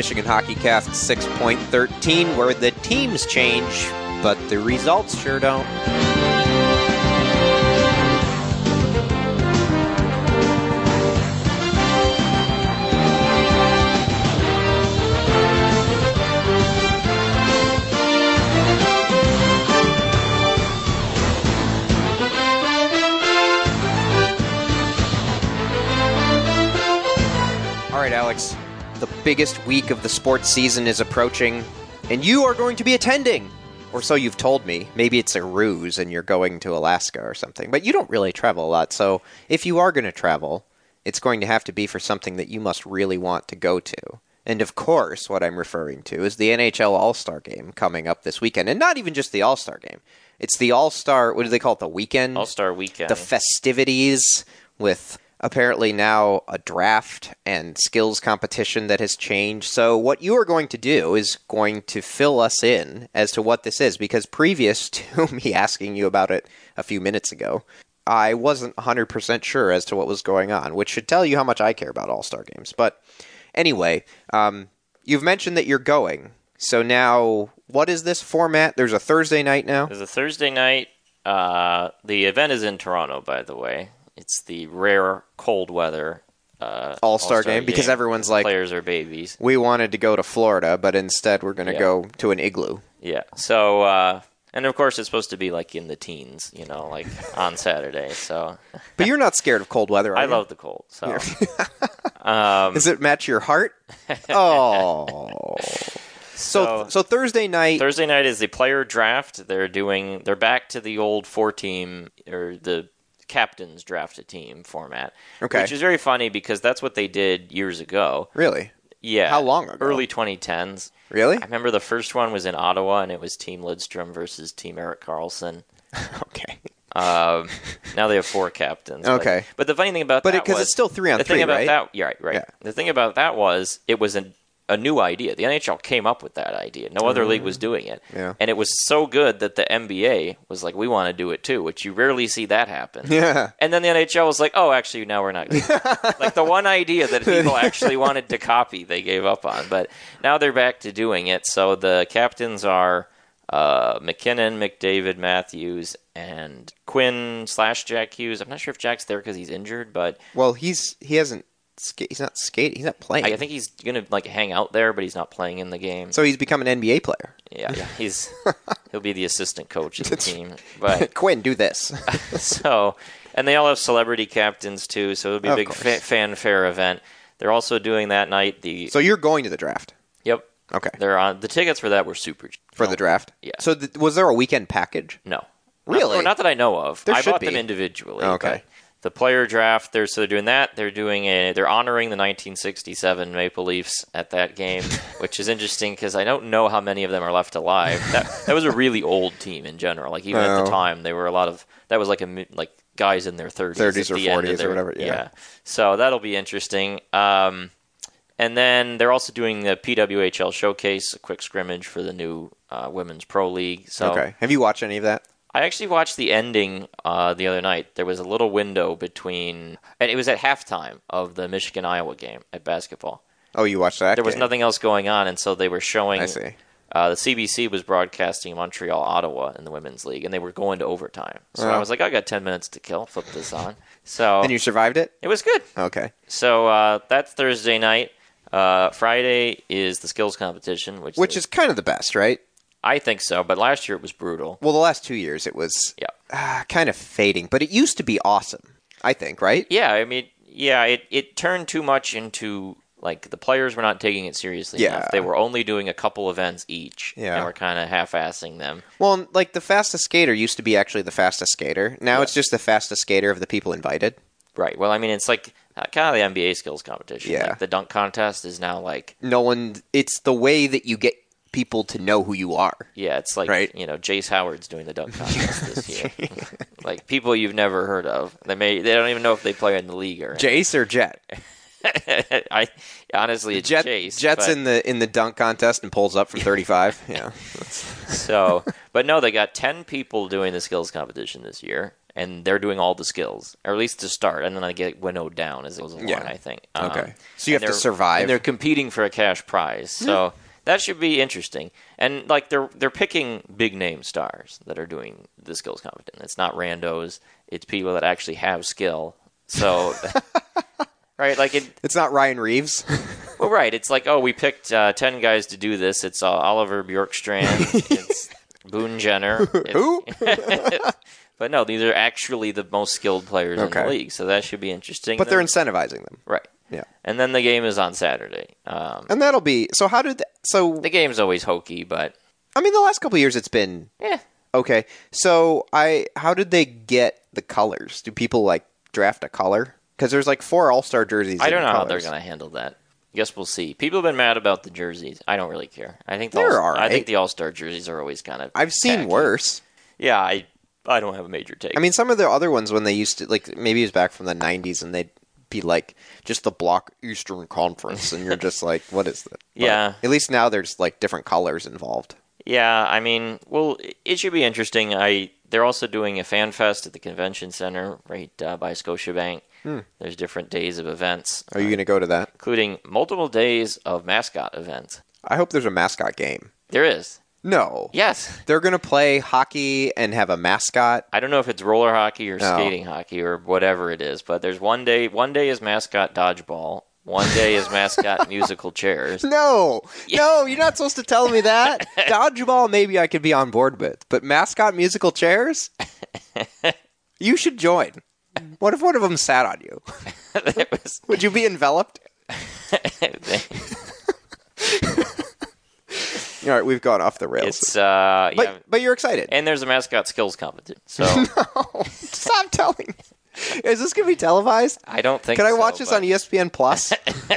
Michigan Hockey Cast 6.13, where the teams change, but the results sure don't. Biggest week of the sports season is approaching, and you are going to be attending. Or so you've told me. Maybe it's a ruse and you're going to Alaska or something. But you don't really travel a lot, so if you are going to travel, it's going to have to be for something that you must really want to go to. And of course, what I'm referring to is the NHL All Star game coming up this weekend. And not even just the All Star game, it's the All Star, what do they call it, the weekend? All Star Weekend. the festivities with apparently now a draft and skills competition that has changed. So what you are going to do is going to fill us in as to what this is because previous to me asking you about it a few minutes ago, I wasn't 100% sure as to what was going on, which should tell you how much I care about All-Star games. But anyway, um, you've mentioned that you're going. So now what is this format? There's a Thursday night now. There's a Thursday night. Uh, the event is in Toronto, by the way. It's the rare cold weather uh, All-Star game, because everyone's like- players are babies. We wanted to go to Florida, but instead we're going to Yeah. go to an igloo. Yeah. So, uh, and of course, it's supposed to be like in the teens, you know, like on Saturday. So, But you're not scared of cold weather, are I you? love the cold. So, um, Does it match your heart? Oh. So- so Thursday night. Thursday night is the player draft. They're doing. They're back to the old four team or the captains draft a team format. Okay. Which is very funny because that's what they did years ago. really? Yeah. How long ago? Early 2010s. Really? I remember the first one was in Ottawa, and it was Team Lidstrom versus Team Erik Karlsson. Okay. Um, now they have four captains. Okay. But, the funny thing about But that because was it's still three on the three, thing about right? that, yeah, right, right. Yeah. The thing about that was it was an, a new idea. The NHL came up with that idea. No other league was doing it. Yeah. And it was so good that the NBA was like, we want to do it too, which you rarely see that happen. Yeah. And then the NHL was like, oh, actually, now we're not. Like the one idea that people actually wanted to copy, they gave up on. But now they're back to doing it. So the captains are uh, MacKinnon, McDavid, Matthews, and Quinn slash Jack Hughes. I'm not sure if Jack's there because he's injured, but Well, he's he hasn't. Ska- he's not skating. He's not playing. I think he's gonna like hang out there, but he's not playing in the game. so he's become an NBA player. Yeah, he's he'll be the assistant coach of the team. But Quinn, do this. so, and they all have celebrity captains too, so it'll be a Of big course. fa- fanfare event. They're also doing that night the so you're going to the draft. yep. Okay. They're on the tickets for that were super. For No, the draft. Yeah. So th- was there a weekend package? No. Really? Not, not that I know of. There I bought be. them individually. Okay. The player draft, they're so they're doing that. They're doing a they're honoring the 1967 Maple Leafs at that game, which is interesting because I don't know how many of them are left alive. That that was a really old team in general. Like even at the time, they were a lot of that was like a like guys in their 30s, 30s or the end of 40s or their- whatever, yeah. So that'll be interesting. Um, and then they're also doing the PWHL showcase, a quick scrimmage for the new uh, women's pro league. So Okay. Have you watched any of that? I actually watched the ending uh, the other night. There was a little window between, and it was at halftime of the Michigan Iowa game at basketball. Oh, you watched that. There was nothing else going on, and so they were showing. I see. Uh, the CBC was broadcasting Montreal Ottawa in the women's league, and they were going to overtime. So Oh. I was like, I got ten minutes to kill. Flip this on. So And you survived it. it was good. Okay. So uh, that's Thursday night. Uh, Friday is the skills competition, which Which is kind of the best, right? I think so. But last year it was brutal. Well, the last two years it was Yeah. uh, kind of fading, but it used to be awesome. I think, right? Yeah, I mean, yeah, it, it turned too much into like the players were not taking it seriously Yeah. enough. They were only doing a couple events each, Yeah. and were kind of half-assing them. Well, like the fastest skater used to be actually the fastest skater. Now it's just the fastest skater of the people invited. Right. Well, I mean, it's like uh, kind of the NBA skills competition. Yeah. Like the dunk contest is now like, No one. It's the way that you get people to know who you are. yeah, it's like Right. you know, Jace Howard's doing the dunk contest this year. like people you've never heard of. They may they don't even know if they play in the league or. Jace or Jet? I honestly, it's Jet Chase. Jet's but- in the in the dunk contest and pulls up from 35. yeah. So, but no, they got ten people doing the skills competition this year. and they're doing all the skills, or at least to start, and then I get winnowed down as it goes along. Yeah. I think. Um, Okay. So you have to survive. and they're competing for a cash prize. So that should be interesting. And like they're they're picking big name stars that are doing the skills competition. It's not randos. It's people that actually have skill. So. Right, like it. It's not Ryan Reaves. Well, right. It's like, oh, we picked uh, ten guys to do this. It's uh, Oliver Bjorkstrand. it's Boone Jenner. Who? but no, these are actually the most skilled players in the league, so that should be interesting. But they're incentivizing them. right. Yeah. And then the game is on Saturday. Um, And that'll be so. How did th- so? the game's always hokey, but I mean, the last couple of years, it's been yeah, okay. So I, how did they get the colors? Do people like draft a color? Because there's like four All Star jerseys. I don't know how they're going to handle that. Guess we'll see. People have been mad about the jerseys. I don't really care. I think the They're All- all I right. think the All Star jerseys are always kind of. I've seen tacky. worse. Yeah, I I don't have a major take. I mean, some of the other ones when they used to like maybe it was back from the '90s, and they'd be like just the Block Eastern Conference, and you're just like, what is that? But Yeah. At least now there's like different colors involved. Yeah, I mean, well, it should be interesting. I they're also doing a fan fest at the convention center right uh, by Scotiabank. There's different days of events, Hmm. Are you going to go to that? including multiple days of mascot events. I hope there's a mascot game. There is, No. yes. They're going to play hockey and have a mascot. I don't know if it's roller hockey or No. skating hockey or whatever it is, but there's one day. One day is mascot dodgeball. One day is mascot musical chairs. No, no, you're not supposed to tell me that. Dodgeball, maybe I could be on board with, but mascot musical chairs, you should join. What if one of them sat on you? Was- Would you be enveloped? All right, we've gone off the rails. it's uh, but yeah, but you're excited. and there's a mascot skills competition. So Stop telling. me. Is this going to be televised? I don't think. Can I so, watch this but- on ESPN Plus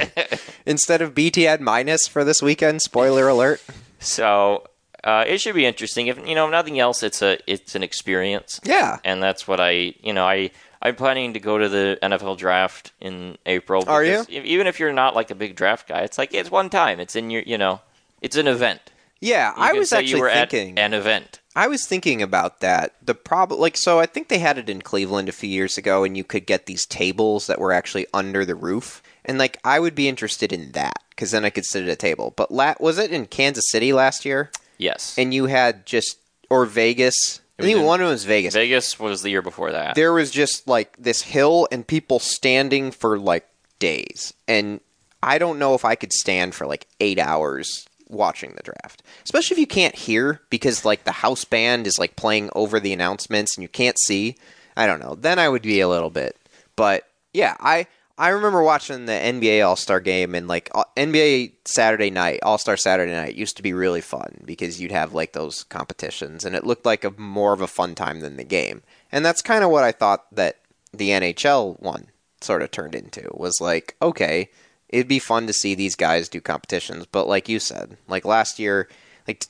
instead of BTN minus for this weekend? Spoiler alert. So uh, it should be interesting. If you know if nothing else, it's a it's an experience, Yeah. and that's what I you know I I'm planning to go to the NFL draft in April. Are you? e- Even if you're not like a big draft guy, it's like it's one time. It's in your you know it's an event. Yeah, I was actually thinking. an event. I was thinking about that. The problem, like, so I think they had it in Cleveland a few years ago, and you could get these tables that were actually under the roof, and like, I would be interested in that because then I could sit at a table. But la- was it in Kansas City last year? Yes, And you had just or Vegas? I think one of them was Vegas. Vegas was the year before that. There was just like this hill and people standing for like days, and I don't know if I could stand for like eight hours watching the draft, especially if you can't hear because like the house band is like playing over the announcements and you can't see. I don't know. Then I would be a little bit, but yeah, I I remember watching the NBA All Star game and like uh, NBA Saturday Night All Star Saturday Night used to be really fun because you'd have like those competitions and it looked like a more of a fun time than the game, and that's kind of what I thought that the NHL one sort of turned into was like okay it'd be fun to see these guys do competitions. But like you said, like last year, like t-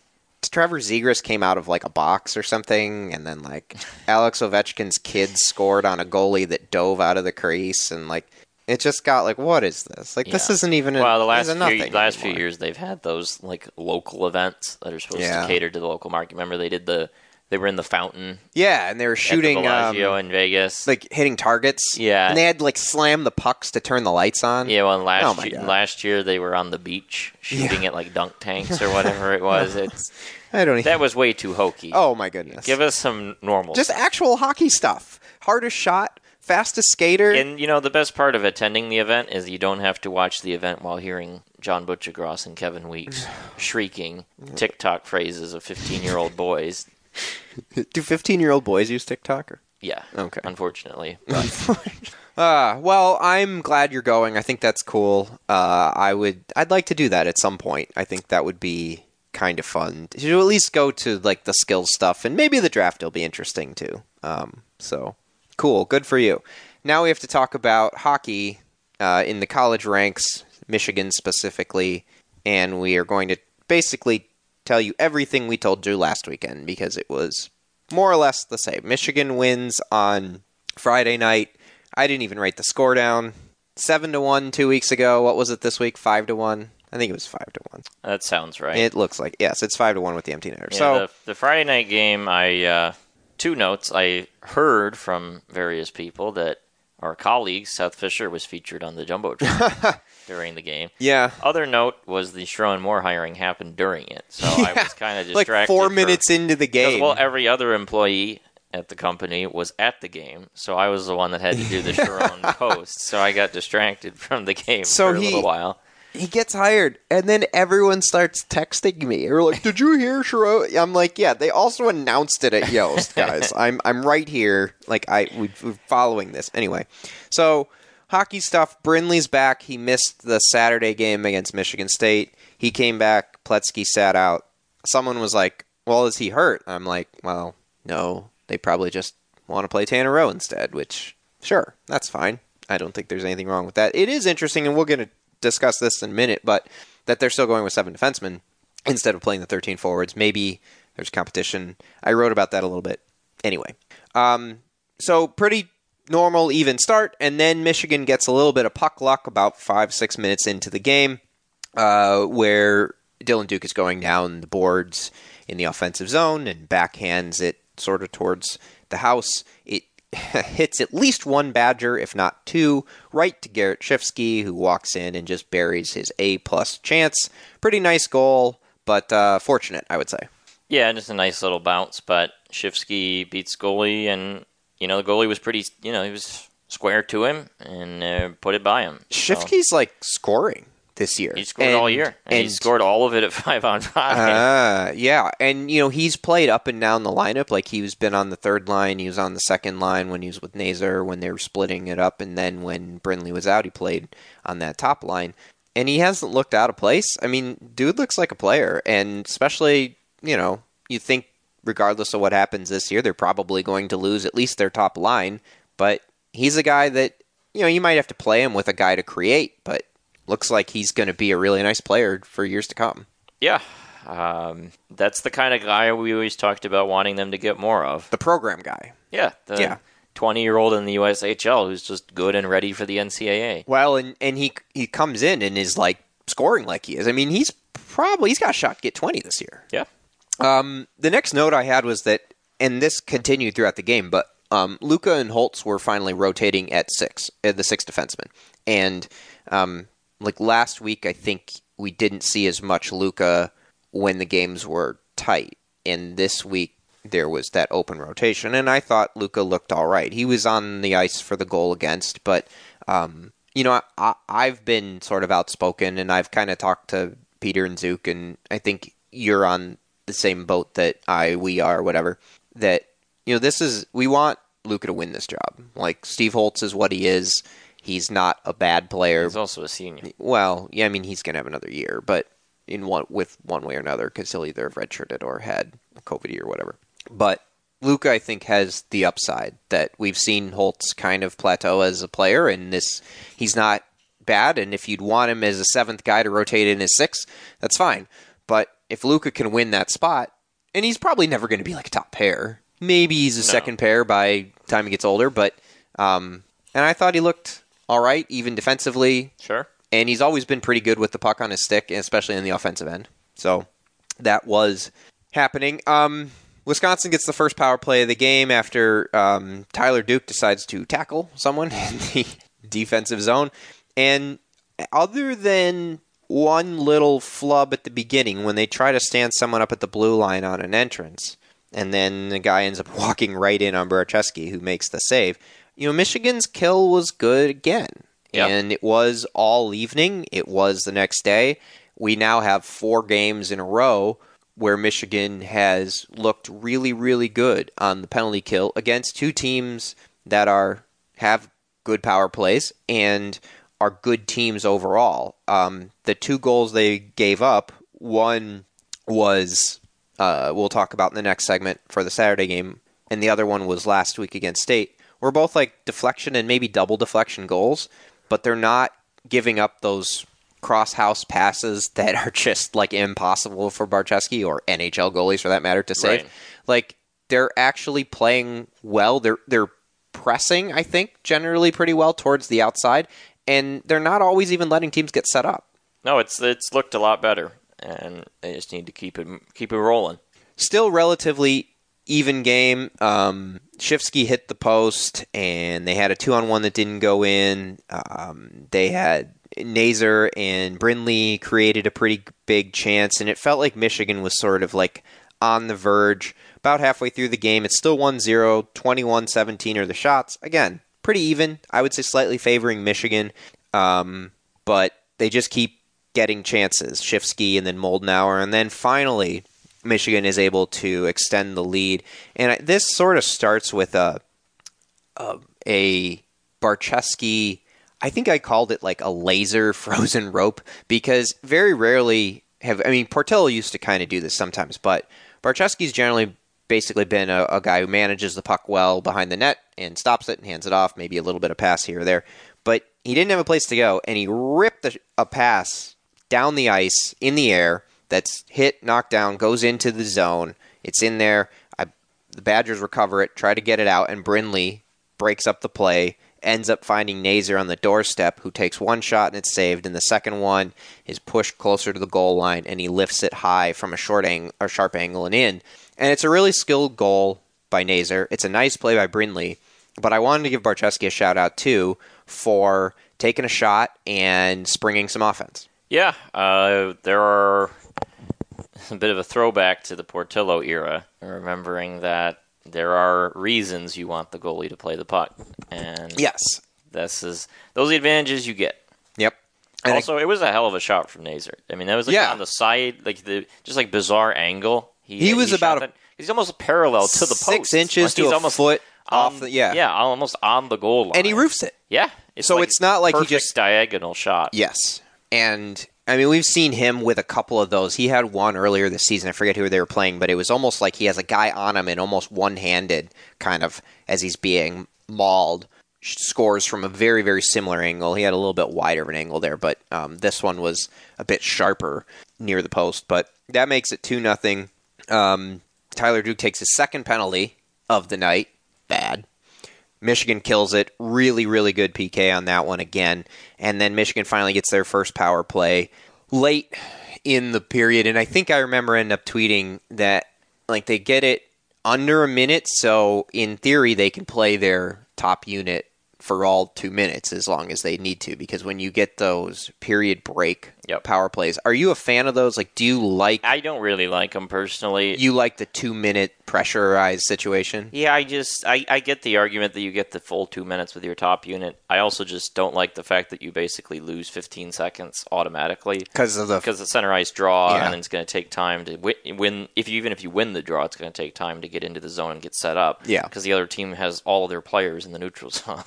Trevor Zegras came out of like a box or something, and then like Alex Ovechkin's kid scored on a goalie that dove out of the crease, and like it just got like, what is this? Like this isn't even. A, well, the last few, nothing last few years they've had those like local events that are supposed Yeah. to cater to the local market. Remember they did the they were in the fountain Yeah, and they were shooting at the um, in Vegas. like hitting targets. Yeah. and they had like slam the pucks to turn the lights on. Yeah, well, last Oh year, last year they were on the beach shooting at like dunk tanks or whatever it was. It's I don't. Even, that was way too hokey. oh my goodness! Give us some normal. just actual hockey stuff. Hardest shot, fastest skater. and you know the best part of attending the event is you don't have to watch the event while hearing John Buccigross and Kevin Weekes shrieking TikTok phrases of fifteen-year-old boys. Do 15 year old boys use TikTok? Or? Yeah. Okay. Unfortunately, Uh, well, I'm glad you're going. I think that's cool. Uh, I would, I'd like to do that at some point. I think that would be kind of fun to at least go to like the skills stuff, and maybe the draft will be interesting too. Um, so cool, good for you. Now we have to talk about hockey uh, in the college ranks, Michigan specifically, and we are going to basically tell you everything we told you last weekend because it was more or less the same. Michigan wins on Friday night. I didn't even write the score down. Seven to one two weeks ago. What was it this week? Five to one. I think it was five to one. that sounds right. It looks like yes, it's five to one with the empty netter. Yeah, so the, the Friday night game, I uh, two notes. I heard from various people that our colleague Seth Fisher was featured on the jumbotron during the game. Yeah. Other note was the Sherrone Moore hiring happened during it, so I was kind of distracted. Like four for- minutes into the game. well, every other employee at the company was at the game, so I was the one that had to do the Sherrone post. So I got distracted from the game So for a he- little while. He gets hired, and then everyone starts texting me. They're like, "Did you hear Shiro?" I'm like, "Yeah." They also announced it at Yost, guys. I'm I'm right here. Like I we, we're following this anyway. So hockey stuff. Brindley's back. He missed the Saturday game against Michigan State. He came back. Pletsky sat out. Someone was like, "Well, is he hurt?" I'm like, "Well, no. They probably just want to play Tanner Rowe instead." Which, sure, that's fine. I don't think there's anything wrong with that. It is interesting, and we're going to discuss this in a minute, but that they're still going with seven defensemen instead of playing the 13 forwards. Maybe there's competition. I wrote about that a little bit. Anyway, um, so pretty normal, even start, and then Michigan gets a little bit of puck luck about five, six minutes into the game, uh, where Dylan Duke is going down the boards in the offensive zone and backhands it sort of towards the house. It hits at least one Badger, if not two, right to Garrett Schifsky, who walks in and just buries his A plus chance. Pretty nice goal, but uh, fortunate, I would say. Yeah, just a nice little bounce, but Schifsky beats goalie, and you know the goalie was pretty. You know he was square to him and uh, put it by him. So Schifsky's like scoring this year. he scored all year, and, he scored all of it at five on five. Ah, yeah, and you know he's played up and down the lineup. Like he's been on the third line, he was on the second line when he was with Nazar when they were splitting it up, and then when Brindley was out, he played on that top line, and he hasn't looked out of place. I mean, dude looks like a player, and especially you know you think regardless of what happens this year, they're probably going to lose at least their top line, but he's a guy that you know you might have to play him with a guy to create, but looks like he's going to be a really nice player for years to come. Yeah, um, that's the kind of guy we always talked about wanting them to get more of. The program guy. Yeah, the Yeah. twenty-year-old in the USHL who's just good and ready for the NCAA. Well, and and he he comes in and is like scoring like he is. I mean, he's probably he's got a shot to get twenty this year. Yeah, Um, the next note I had was that, and this continued throughout the game, but um, Luca and Holtz were finally rotating at six, uh, the six defenseman, and um, like last week, I think we didn't see as much Luca when the games were tight, and this week there was that open rotation, and I thought Luca looked all right. He was on the ice for the goal against, but um, you know, I, I've been sort of outspoken, and I've kind of talked to Peter and Zook, and I think you're on the same boat that I we are, whatever. That you know, this is we want Luca to win this job. Like Steve Holtz is what he is. He's not a bad player. he's also a senior. Well, yeah, I mean he's gonna have another year, but in one with one way or another, because he'll either have redshirted or had COVID year or whatever. But Luca, I think, has the upside that we've seen Holtz kind of plateau as a player, and this he's not bad. And if you'd want him as a seventh guy to rotate in as six, that's fine. But if Luca can win that spot, and he's probably never going to be like a top pair. Maybe he's a No. second pair by time he gets older, but um, and I thought he looked all right, even defensively Sure. and he's always been pretty good with the puck on his stick, especially in the offensive end. So that was happening. Um, Wisconsin gets the first power play of the game after um, Tyler Duke decides to tackle someone in the defensive zone, and other than one little flub at the beginning when they try to stand someone up at the blue line on an entrance, and then the guy ends up walking right in on Barczewski, who makes the save. You know, Michigan's kill was good again Yep. and it was all evening. It was the next day. We now have four games in a row where Michigan has looked really, really good on the penalty kill against two teams that are have good power plays and are good teams overall. Um, the two goals they gave up, one was uh, we'll talk about in the next segment for the Saturday game, and the other one was last week against State. Were both like deflection and maybe double deflection goals, but they're not giving up those cross house passes that are just like impossible for Barczewski or NHL goalies for that matter to save. Right. Like they're actually playing well. They're they're pressing, I think, generally pretty well towards the outside, and they're not always even letting teams get set up. No, it's it's looked a lot better, and they just need to keep it keep it rolling. Still relatively even game. Um, Schifsky hit the post, and they had a two on one that didn't go in. Um, they had Nazar and Brindley created a pretty big chance, and it felt like Michigan was sort of like on the verge. About halfway through the game, it's still 1 0, 21 17 are the shots. Again, pretty even. I would say slightly favoring Michigan, um, but they just keep getting chances. Schifsky and then Moldenauer, and then finally Michigan is able to extend the lead. And this sort of starts with a a, a. I think I called it like a laser frozen rope because very rarely have. I mean, Portillo used to kind of do this sometimes, but Barczewski's generally basically been a, a, guy who manages the puck well behind the net and stops it and hands it off, maybe a little bit of pass here or there. But he didn't have a place to go, and he ripped a, a pass down the ice in the air that's hit, knocked down, goes into the zone. It's in there. I, the Badgers recover it, try to get it out, and Brindley breaks up the play, ends up finding Nazar on the doorstep, who takes one shot and it's saved, and the second one is pushed closer to the goal line, and he lifts it high from a short angle or sharp angle and in. And it's a really skilled goal by Nazar. It's a nice play by Brindley, but I wanted to give Barczewski a shout out too for taking a shot and springing some offense. Yeah, uh, there are a bit of a throwback to the Portillo era, remembering that there are reasons you want the goalie to play the puck, and yes, this is those are the advantages you get. Yep. And also, it was a hell of a shot from Nazar. I mean, that was like Yeah. on the side, like the just like bizarre angle. He he was shot about a- he's almost parallel to the Six post. inches Like, to he's a almost foot on- off the- yeah. yeah, almost on the goal line, and he roofs it. Yeah, it's So like it's not like he just- diagonal shot. Yes. And I mean, we've seen him with a couple of those. He had one earlier this season. I forget who they were playing, but it was almost like he has a guy on him and almost one handed, kind of, as he's being mauled. Scores from a very, very similar angle. He had a little bit wider of an angle there, but um, this one was a bit sharper near the post. But that makes it 2 nothing. Um, Tyler Duke takes his second penalty of the night. Bad. Michigan kills it. Really, really good PK on that one again. And then Michigan finally gets their first power play late in the period. And I think I remember end up tweeting that like they get it under a minute, so in theory they can play their top unit for all two minutes as long as they need to. Because when you get those period break Yep. power plays, are you a fan of those? Like, do you like I don't really like them personally. you like the two minute pressurized situation? Yeah, I just I, I get the argument that you get the full two minutes with your top unit. I also just don't like the fact that you basically lose 15 seconds automatically Because of the because the center ice draw Yeah. and it's going to take time to win, win. If you even if you win the draw, it's going to take time to get into the zone and get set up. Yeah. because the other team has all of their players in the neutral zone.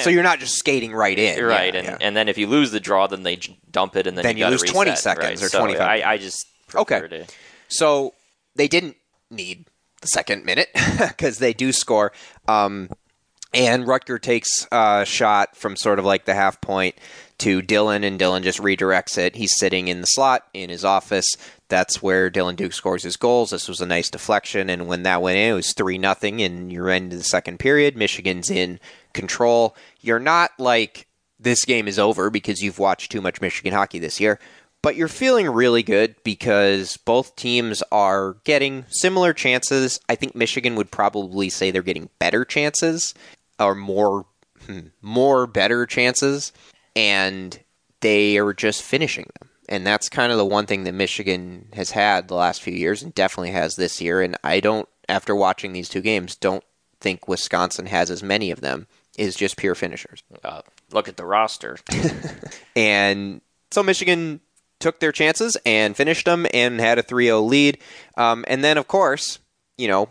so you're not just skating right in, right, Yeah, and yeah. and then if you lose the draw, then they dump it, and then, Then you gotta lose 20 seconds right? or So 25. I, I just Okay. to- So they didn't need the second minute because they do score. Um, and Rutger takes a shot from sort of like the half point to Dylan, and Dylan just redirects it. He's sitting in the slot in his office. That's where Dylan Duke scores his goals. This was a nice deflection, and when that went in, it was three nothing. And you're into the second period. Michigan's in control. You're not like this game is over because you've watched too much Michigan hockey this year, but you're feeling really good because both teams are getting similar chances. I think Michigan would probably say they're getting better chances or more hmm, more better chances and they are just finishing them. And that's kind of the one thing that Michigan has had the last few years and definitely has this year and I don't after watching these two games don't think Wisconsin has as many of them is just pure finishers. uh, look at the roster. And so Michigan took their chances and finished them and had a 3 0 lead. Um, and then, of course, you know,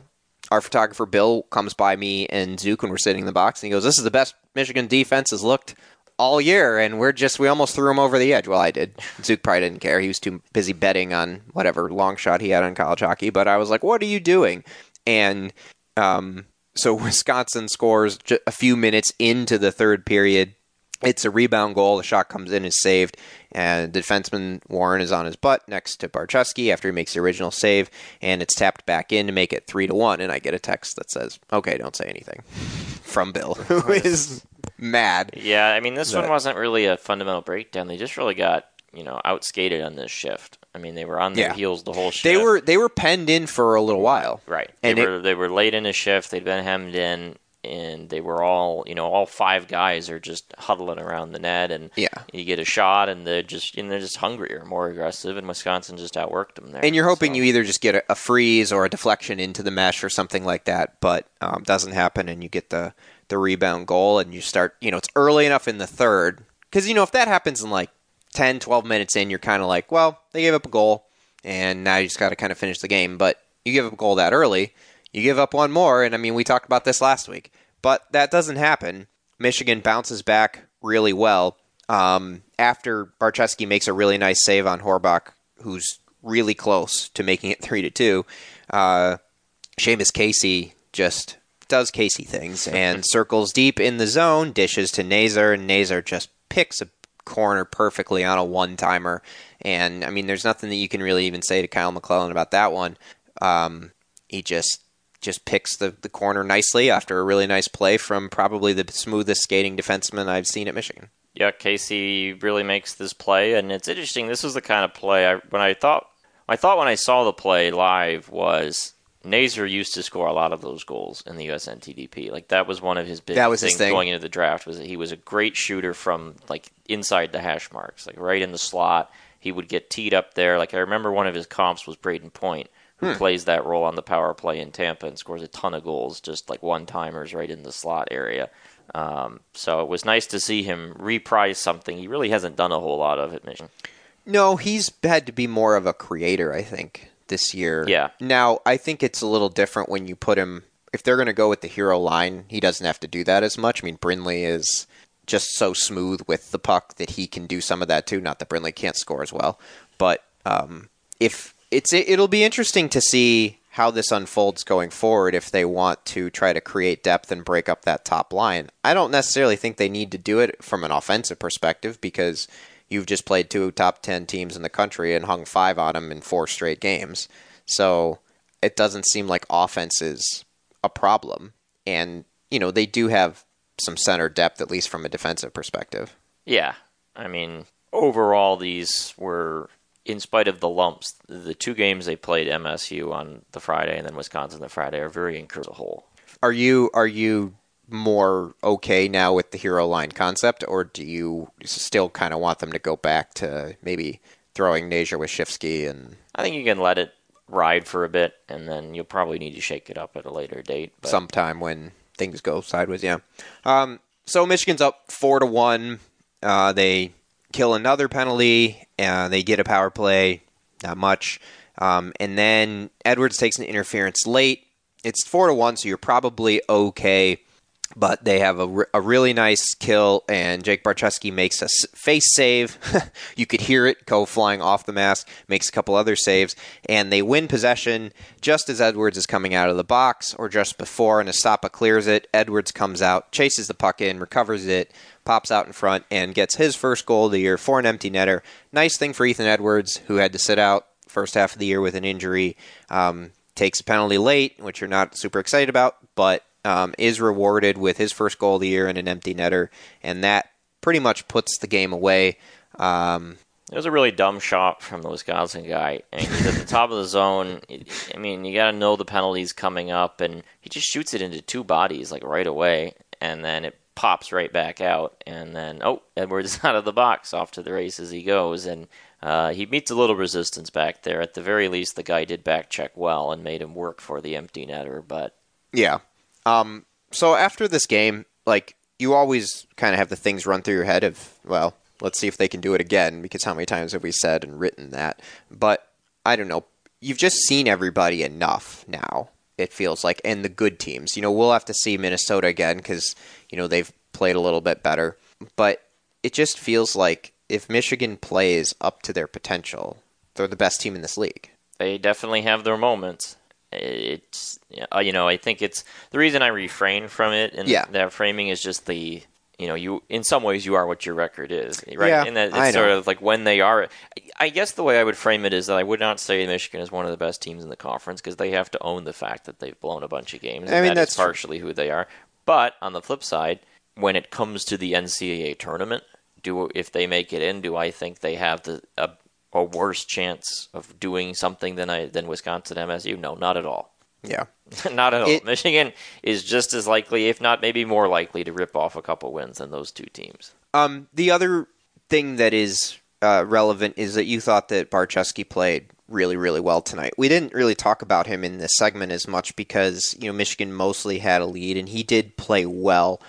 our photographer Bill comes by me and Zook when we're sitting in the box and he goes, This is the best Michigan defense has looked all year. And we're just, we almost threw him over the edge. Well, I did. Zook probably didn't care. He was too busy betting on whatever long shot he had on college hockey. But I was like, What are you doing? And um, so Wisconsin scores a few minutes into the third period. It's a rebound goal. The shot comes in, is saved, and defenseman Warren is on his butt next to Barczewski after he makes the original save, and it's tapped back in to make it three to one. And I get a text that says, "Okay, don't say anything," from Bill, who is mad. Yeah, I mean, this That- one wasn't really a fundamental breakdown. They just really got you know outskated on this shift. I mean, they were on their Yeah. heels the whole shift. They were they were penned in for a little while. right. and they it- were they were late in a shift. They'd been hemmed in, and they were all you know all five guys are just huddling around the net, and Yeah. you get a shot, and they're just and they're just hungrier, more aggressive, and Wisconsin just outworked them there. And you're hoping So- you either just get a, a freeze or a deflection into the mesh or something like that, but um, doesn't happen, and you get the the rebound goal, and you start. You know, it's early enough in the third because you know if that happens in like 10, 12 minutes in, you're kind of like, well, they gave up a goal, and now you just got to kind of finish the game. But you give up a goal that early, you give up one more, and I mean, we talked about this last week, but that doesn't happen. Michigan bounces back really well um, after Barczewski makes a really nice save on Horbach, who's really close to making it three to two. Uh, Seamus Casey just does Casey things and circles deep in the zone, dishes to Nazar, and Nazar just picks a corner perfectly on a one timer. And I mean, there's nothing that you can really even say to Kyle McClellan about that one. Um, he just just picks the, the corner nicely after a really nice play from probably the smoothest skating defenseman I've seen at Michigan. yeah, Casey really makes this play, and it's interesting. This was the kind of play I when I thought I thought when I saw the play live was Nazar used to score a lot of those goals in the USNTDP. Like that was one of his big That was his things thing. going into the draft was that he was a great shooter from like inside the hash marks, like right in the slot. He would get teed up there. Like I remember one of his comps was Brayden Point, who Hmm. plays that role on the power play in Tampa and scores a ton of goals, just like one timers right in the slot area. Um, so it was nice to see him reprise something he really hasn't done a whole lot of at Michigan. No, he's had to be more of a creator, I think, this year. Yeah. Now, I think it's a little different when you put him. If they're going to go with the hero line, he doesn't have to do that as much. I mean, Brindley is just so smooth with the puck that he can do some of that too. Not that Brindley can't score as well, but um, if it's it, it'll be interesting to see how this unfolds going forward if they want to try to create depth and break up that top line. I don't necessarily think they need to do it from an offensive perspective because you've just played two top 10 teams in the country and hung five on them in four straight games. So it doesn't seem like offense is a problem. And, you know, they do have some center depth, at least from a defensive perspective. Yeah, I mean, overall, these were, in spite of the lumps, the two games they played MSU on the Friday and then Wisconsin the Friday are very encouraging as a whole. Are you are you more okay now with the hero line concept, or do you still kind of want them to go back to maybe throwing Naja with Schifsky and I think you can let it ride for a bit, and then you'll probably need to shake it up at a later date. But sometime when things go sideways? Yeah. Um, so Michigan's up four to one. Uh, they kill another penalty, and they get a power play. Not much. Um, and then Edwards takes an interference late. It's four to one, so you're probably okay. But they have a, a really nice kill, and Jake Barczewski makes a face save. you could hear it go flying off the mask, makes a couple other saves, and they win possession just as Edwards is coming out of the box, or just before, and Estapa clears it. Edwards comes out, chases the puck in, recovers it, pops out in front, and gets his first goal of the year for an empty netter. Nice thing for Ethan Edwards, who had to sit out first half of the year with an injury. Um, takes a penalty late, which you're not super excited about, but um, is rewarded with his first goal of the year and an empty netter, and that pretty much puts the game away. Um, It was a really dumb shot from the Wisconsin guy, and he's at the top of the zone. I mean, you got to know the penalties coming up, and he just shoots it into two bodies like right away, and then it pops right back out, and then oh, Edwards is out of the box, off to the races as he goes, and uh, he meets a little resistance back there. At the very least, the guy did back check well and made him work for the empty netter, but Yeah. Um, so after this game, like you always kind of have the things run through your head of, well, let's see if they can do it again because how many times have we said and written that? But I don't know. You've just seen everybody enough now. It feels like, and the good teams. You know, we'll have to see Minnesota again because you know they've played a little bit better. But it just feels like if Michigan plays up to their potential, they're the best team in this league. they definitely have their moments. It's uh, you know I think it's the reason I refrain from it and Yeah. that framing is just the you know you in some ways you are what your record is right Yeah, and that it's I sort know. of like when they are I guess the way I would frame it is that I would not say Michigan is one of the best teams in the conference because they have to own the fact that they've blown a bunch of games and I mean, that that's partially who they are but on the flip side when it comes to the NCAA tournament do if they make it in, do I think they have the a, a worse chance of doing something than I than Wisconsin MSU? No, not at all. Yeah. not at all. It- Michigan is just as likely, if not maybe more likely, to rip off a couple wins than those two teams. Um, the other thing that is uh, relevant is that you thought that Barczewski played really, really well tonight. We didn't really talk about him in this segment as much because you know Michigan mostly had a lead, and he did play well,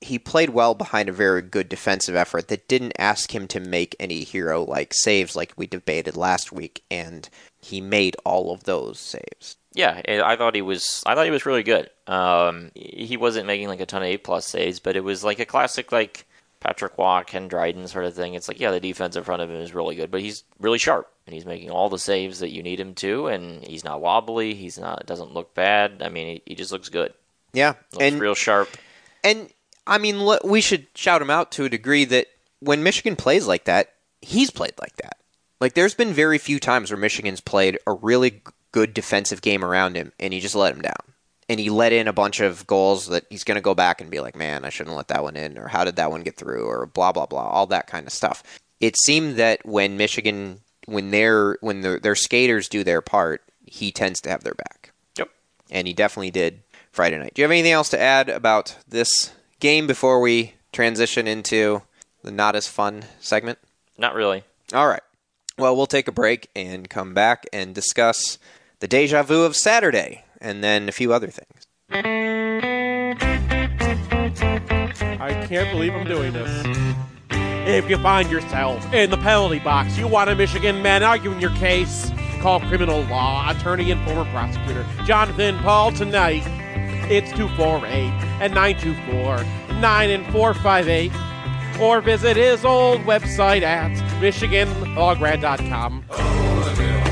he played well behind a very good defensive effort that didn't ask him to make any hero like saves like we debated last week, and he made all of those saves. Yeah, I thought he was. I thought he was really good. Um, he wasn't making like a ton of A plus saves, but it was like a classic like Patrick Roy, Ken Dryden sort of thing. It's like yeah, the defense in front of him is really good, but he's really sharp and he's making all the saves that you need him to, and he's not wobbly. He's not doesn't look bad. I mean, he, he just looks good. Yeah, Looks and real sharp. And I mean, we should shout him out to a degree that when Michigan plays like that, he's played like that. Like, there's been very few times where Michigan's played a really good defensive game around him, and he just let him down. And he let in a bunch of goals that he's going to go back and be like, man, I shouldn't let that one in, or how did that one get through, or blah, blah, blah, all that kind of stuff. It seemed that when Michigan, when their when their, their skaters do their part, he tends to have their back Yep. and he definitely did Friday night. Do you have anything else to add about this game before we transition into the not as fun segment? Not really. All right. Well, we'll take a break and come back and discuss the deja vu of Saturday and then a few other things. I can't believe I'm doing this. If you find yourself in the penalty box, you want a Michigan man arguing your case, call criminal law attorney and former prosecutor Jonathan Paul tonight. It's 248 and 924 9 and 458. Or visit his old website at MichiganLawgrad.com. No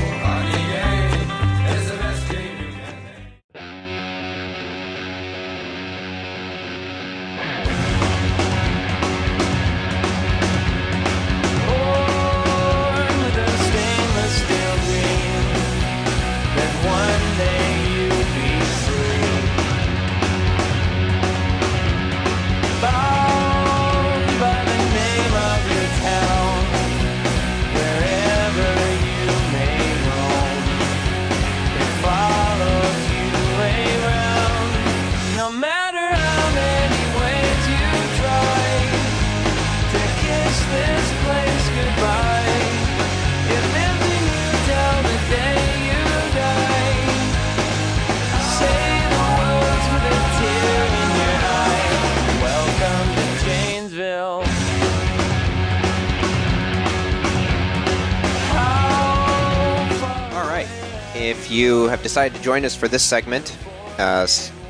If you have decided to join us for this segment, uh,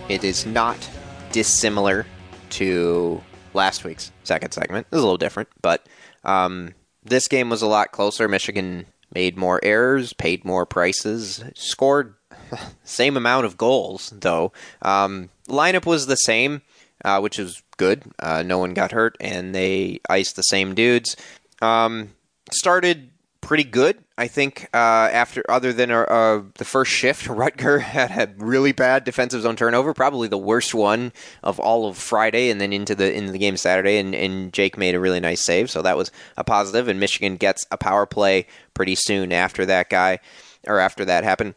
it is not dissimilar to last week's second segment. It's a little different, but um, this game was a lot closer. Michigan made more errors, paid more prices, scored same amount of goals, though. Um, lineup was the same, uh, which is good. Uh, no one got hurt, and they iced the same dudes. Um, started pretty good, I think. Uh, after other than uh, uh, the first shift, Rutger had a really bad defensive zone turnover, probably the worst one of all of Friday, and then into the into the game Saturday. And, and Jake made a really nice save, so that was a positive. And Michigan gets a power play pretty soon after that guy, or after that happened.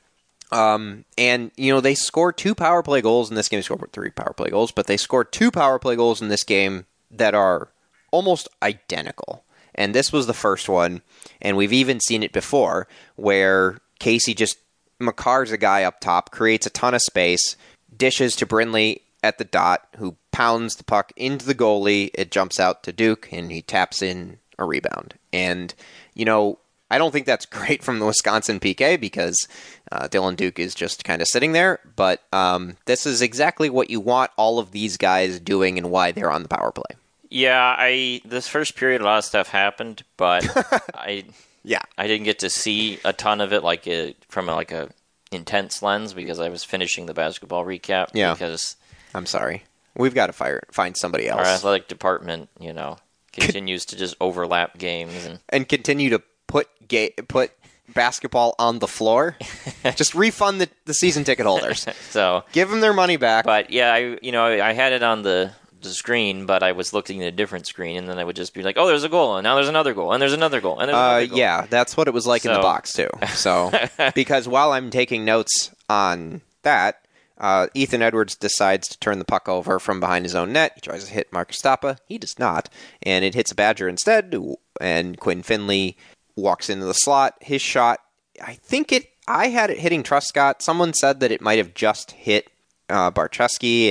Um, and you know they score two power play goals in this game. They scored three power play goals, but they score two power play goals in this game that are almost identical. And this was the first one, and we've even seen it before where Casey just Makars a guy up top, creates a ton of space, dishes to Brinley at the dot, who pounds the puck into the goalie. It jumps out to Duke, and he taps in a rebound. And you know, I don't think that's great from the Wisconsin PK because uh, Dylan Duke is just kind of sitting there. But um, this is exactly what you want all of these guys doing and why they're on the power play. Yeah, I this first period a lot of stuff happened, but I Yeah. I didn't get to see a ton of it like a, from a, like a intense lens because I was finishing the basketball recap. Yeah. Because I'm sorry. We've got to fire find somebody else. our athletic department, you know, continues to just overlap games and and continue to put ga- put basketball on the floor. just refund the, the season ticket holders. so. Give them their money back. But yeah, I you know I had it on the screen, but I was looking at a different screen, and then I would just be like, "Oh, there's a goal, and now there's another goal, and there's another goal, and there's Uh, another goal." yeah, that's what it was like in the box too. So because while I'm taking notes on that, uh, Ethan Edwards decides to turn the puck over from behind his own net. He tries to hit Marcus Estapa. He does not, and it hits a Badger instead. And Quinn Finley walks into the slot. His shot, I think it. I had it hitting Truscott. Someone said that it might have just hit uh,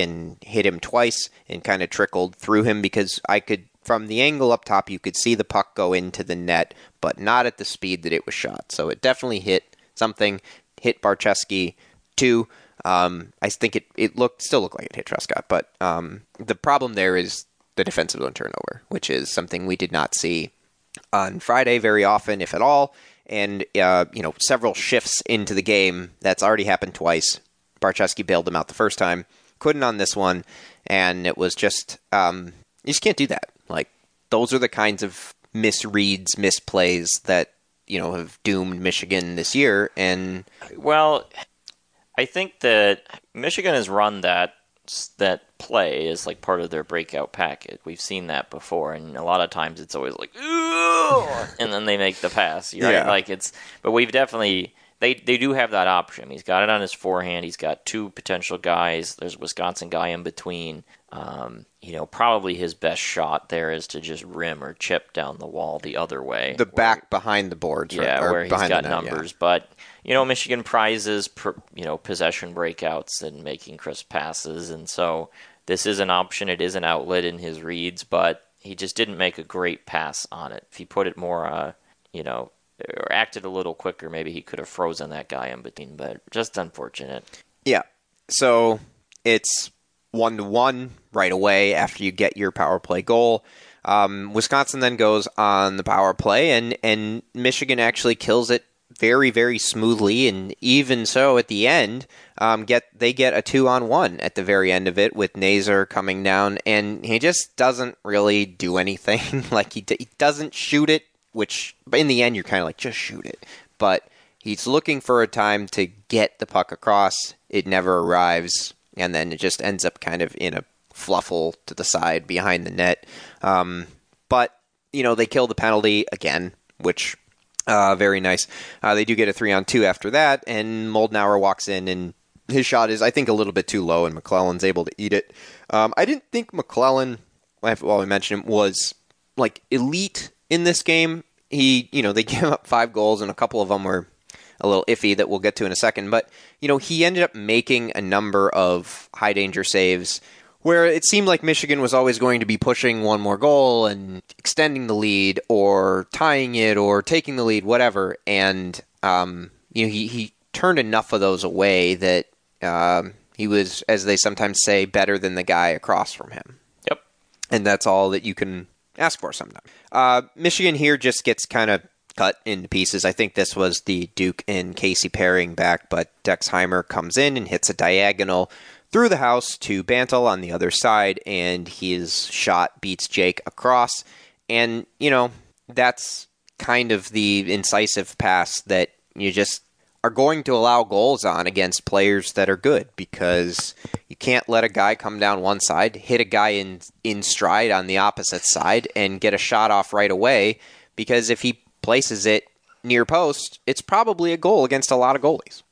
and hit him twice and kind of trickled through him because I could, from the angle up top, you could see the puck go into the net, but not at the speed that it was shot. So it definitely hit something, hit Barczewski too. Um, I think it, it looked still looked like it hit Truscott, but um, the problem there is the defensive zone turnover, which is something we did not see on Friday very often, if at all. And uh, you know, several shifts into the game, that's already happened twice. Barczewski bailed him out the first time, couldn't on this one, and it was just um, you just can't do that. Like those are the kinds of misreads, misplays that you know have doomed Michigan this year. And Well, I think that Michigan has run that that play as like part of their breakout packet. We've seen that before, and a lot of times it's always like, "Ooh," and then they make the pass. Right? Yeah. Like it's, but we've definitely they they do have that option. He's got it on his forehand. He's got two potential guys. There's a Wisconsin guy in between. Um, you know, probably his best shot there is to just rim or chip down the wall the other way. the where- back behind the boards, yeah, or where he's behind got the net, yeah. numbers. But you know, Michigan prizes per, you know possession breakouts and making crisp passes, and so this is an option. It is an outlet in his reads, but he just didn't make a great pass on it. If he put it more, uh, you know, or acted a little quicker, maybe he could have frozen that guy in between. But just unfortunate. Yeah. So it's one to one right away after you get your power play goal. Um, Wisconsin then goes on the power play, and and Michigan actually kills it very very smoothly, and even so at the end, um, get they get a two on one at the very end of it with Nazar coming down, and he just doesn't really do anything. like he, d- he doesn't shoot it, which in the end you're kind of like just shoot it, but he's looking for a time to get the puck across. It never arrives, and then it just ends up kind of in a fluffle to the side behind the net. Um, but you know they kill the penalty again, which uh, very nice. Uh, they do get a three on two after that, and Moldenhauer walks in and. His shot is, I think, a little bit too low, and McClellan's able to eat it. Um, I didn't think McClellan, while we mentioned him, was like elite in this game. He, you know, they gave up five goals, and a couple of them were a little iffy that we'll get to in a second. But you know, he ended up making a number of high danger saves where it seemed like Michigan was always going to be pushing one more goal and extending the lead, or tying it, or taking the lead, whatever. And um, you know, he he turned enough of those away that um, he was, as they sometimes say, better than the guy across from him Yep. and that's all that you can ask for sometimes. Uh, Michigan here just gets kind of cut into pieces. I think this was the Duke and Casey pairing back, but Dexheimer comes in and hits a diagonal through the house to Bantle on the other side, and his shot beats Jake across. And, you know, that's kind of the incisive pass that you just are going to allow goals on against players that are good because you can't let a guy come down one side, hit a guy in in stride on the opposite side, and get a shot off right away. Because if he places it near post, it's probably a goal against a lot of goalies.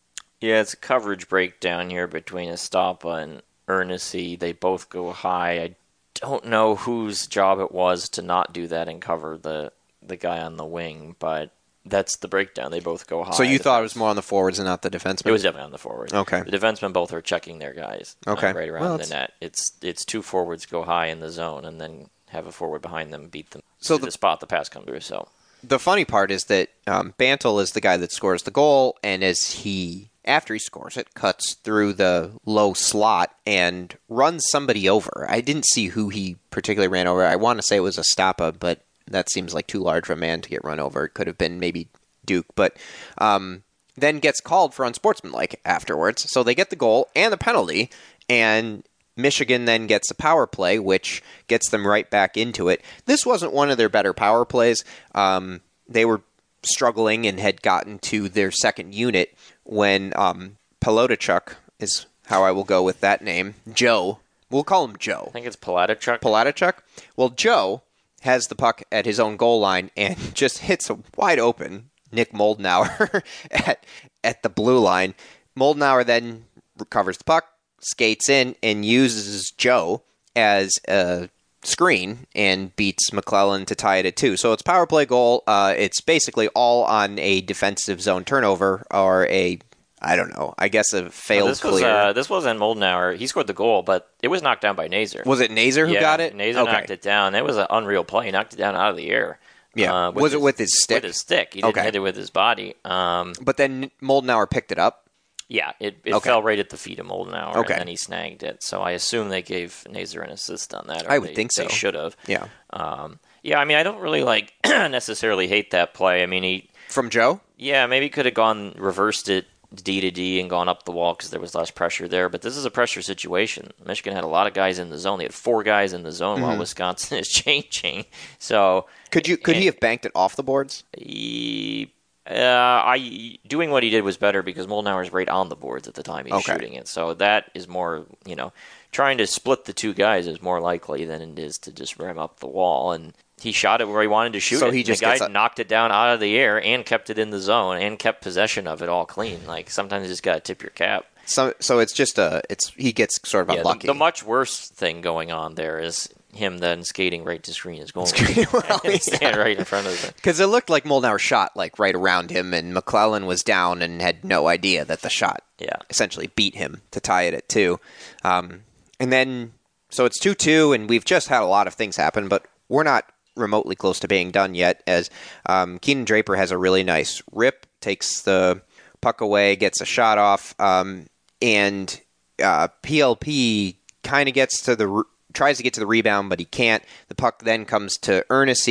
Yeah, it's a coverage breakdown here between Estapa and Ernest. They both go high. I don't know whose job it was to not do that and cover the the guy on the wing, but that's the breakdown. They both go high. So you thought it was more on the forwards and not the defensemen. It was definitely on the forward. Okay. The defensemen both are checking their guys. uh, Okay. right around Well, the net. It's it's two forwards go high in the zone and then have a forward behind them beat them So to the- the spot the pass comes through. So the funny part is that um, Bantle is the guy that scores the goal, and as he after he scores it, cuts through the low slot and runs somebody over. I didn't see who he particularly ran over. I want to say it was Estapa, but that seems like too large of a man to get run over. It could have been maybe Duke, but um, then gets called for unsportsmanlike afterwards. So they get the goal and the penalty, and Michigan then gets a power play, which gets them right back into it. This wasn't one of their better power plays. Um, they were struggling and had gotten to their second unit when um, Pelotachuk is how I will go with that name. Joe We'll call him Joe. I think it's Palatachuk. Palatachuk. Well, Joe has the puck at his own goal line and just hits a wide open Nick Moldenhauer at at the blue line. Moldenhauer then recovers the puck, skates in, and uses Joe as a screen and beats McClellan to tie it at two. So it's power play goal. Uh, it's basically all on a defensive zone turnover or a I don't know. I guess a failed this was clear. uh, this wasn't Moldenhauer. He scored the goal, but it was knocked down by Nazar. was it Nazar who yeah, got it? Nazar okay. knocked it down. It was an unreal play. He knocked it down out of the air. Yeah. Uh, Was it with his stick? With his stick. He didn't Okay. hit it with his body. Um, But then Moldenhauer picked it up. yeah, it, it Okay. fell right at the feet of Moldenhauer, Okay. and then he snagged it. So I assume they gave Nazar an assist on that. I would they- think so. They should have. Yeah. Um, yeah, I mean, I don't really like necessarily hate that play. I mean, he From Joe? yeah, maybe could have gone reversed it D to D and gone up the wall because there was less pressure there. But this is a pressure situation. Michigan had a lot of guys in the zone. They had four guys in the zone Mm-hmm. while Wisconsin is changing. So Could you could he have banked it off the boards? he, uh, I doing what he did was better because Moldenhauer is right on the boards at the time he's Okay. shooting it. So that is more, you know, trying to split the two guys is more likely than it is to just ram up the wall. And he shot it where he wanted to shoot So it. he just the guy knocked it down out of the air and kept it in the zone and kept possession of it all clean. Like sometimes you just got to tip your cap. So so it's just a it's he gets sort of Yeah, the, unlucky. the much worse thing going on there is him then skating right to screen his goal. Well, stand right in front of it. Because it looked like Moldenhauer shot like right around him, and McClellan was down and had no idea that the shot Yeah. essentially beat him to tie it at two. Um, and then so it's two two, and we've just had a lot of things happen, but we're not remotely close to being done yet. As um, Kienan Draper has a really nice rip, takes the puck away, gets a shot off, um, and uh, PLP kind of gets to the r- tries to get to the rebound, but he can't. The puck then comes to Ernest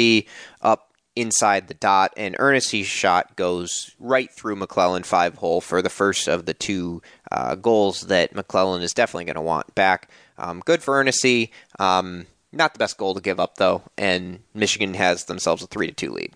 up inside the dot, and Ernest's shot goes right through McClellan five hole for the first of the two uh, goals that McClellan is definitely going to want back. Um, good for Ernest. Um, not the best goal to give up though, and Michigan has themselves a three to two lead.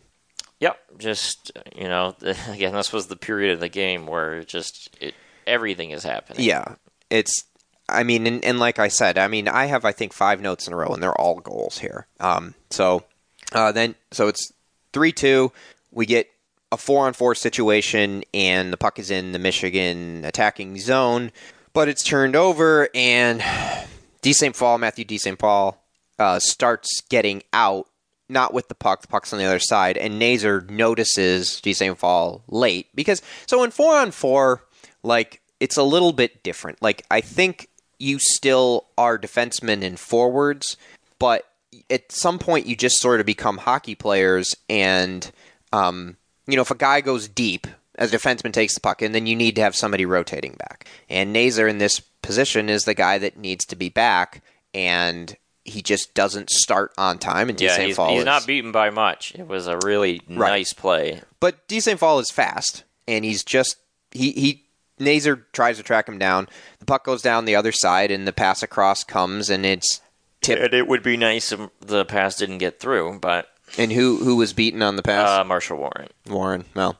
Yep, just you know, again, this was the period of the game where just it, everything is happening. Yeah, it's. I mean, and, and like I said, I mean, I have I think five notes in a row, and they're all goals here. Um, so uh, then, so it's three two. We get a four on four situation, and the puck is in the Michigan attacking zone, but it's turned over, and D. St. Paul, Matthew D. St. Paul, uh, starts getting out. Not with the puck, the puck's on the other side, and Nazar notices. St. Paul late because so in four on four, like it's a little bit different. Like I think you still are defensemen and forwards, but at some point you just sort of become hockey players and um, you know if a guy goes deep as a defenseman takes the puck and then you need to have somebody rotating back and Nazar in this position is the guy that needs to be back and he just doesn't start on time and yeah, he's, he's not beaten by much. It was a really nice play. but D. St. Paul is fast, and he's just he he Nazar tries to track him down. The puck goes down the other side, and the pass across comes, and it's tipped. And it would be nice if the pass didn't get through, but And who who was beaten on the pass? uh, Marshall Warren. Warren. Well,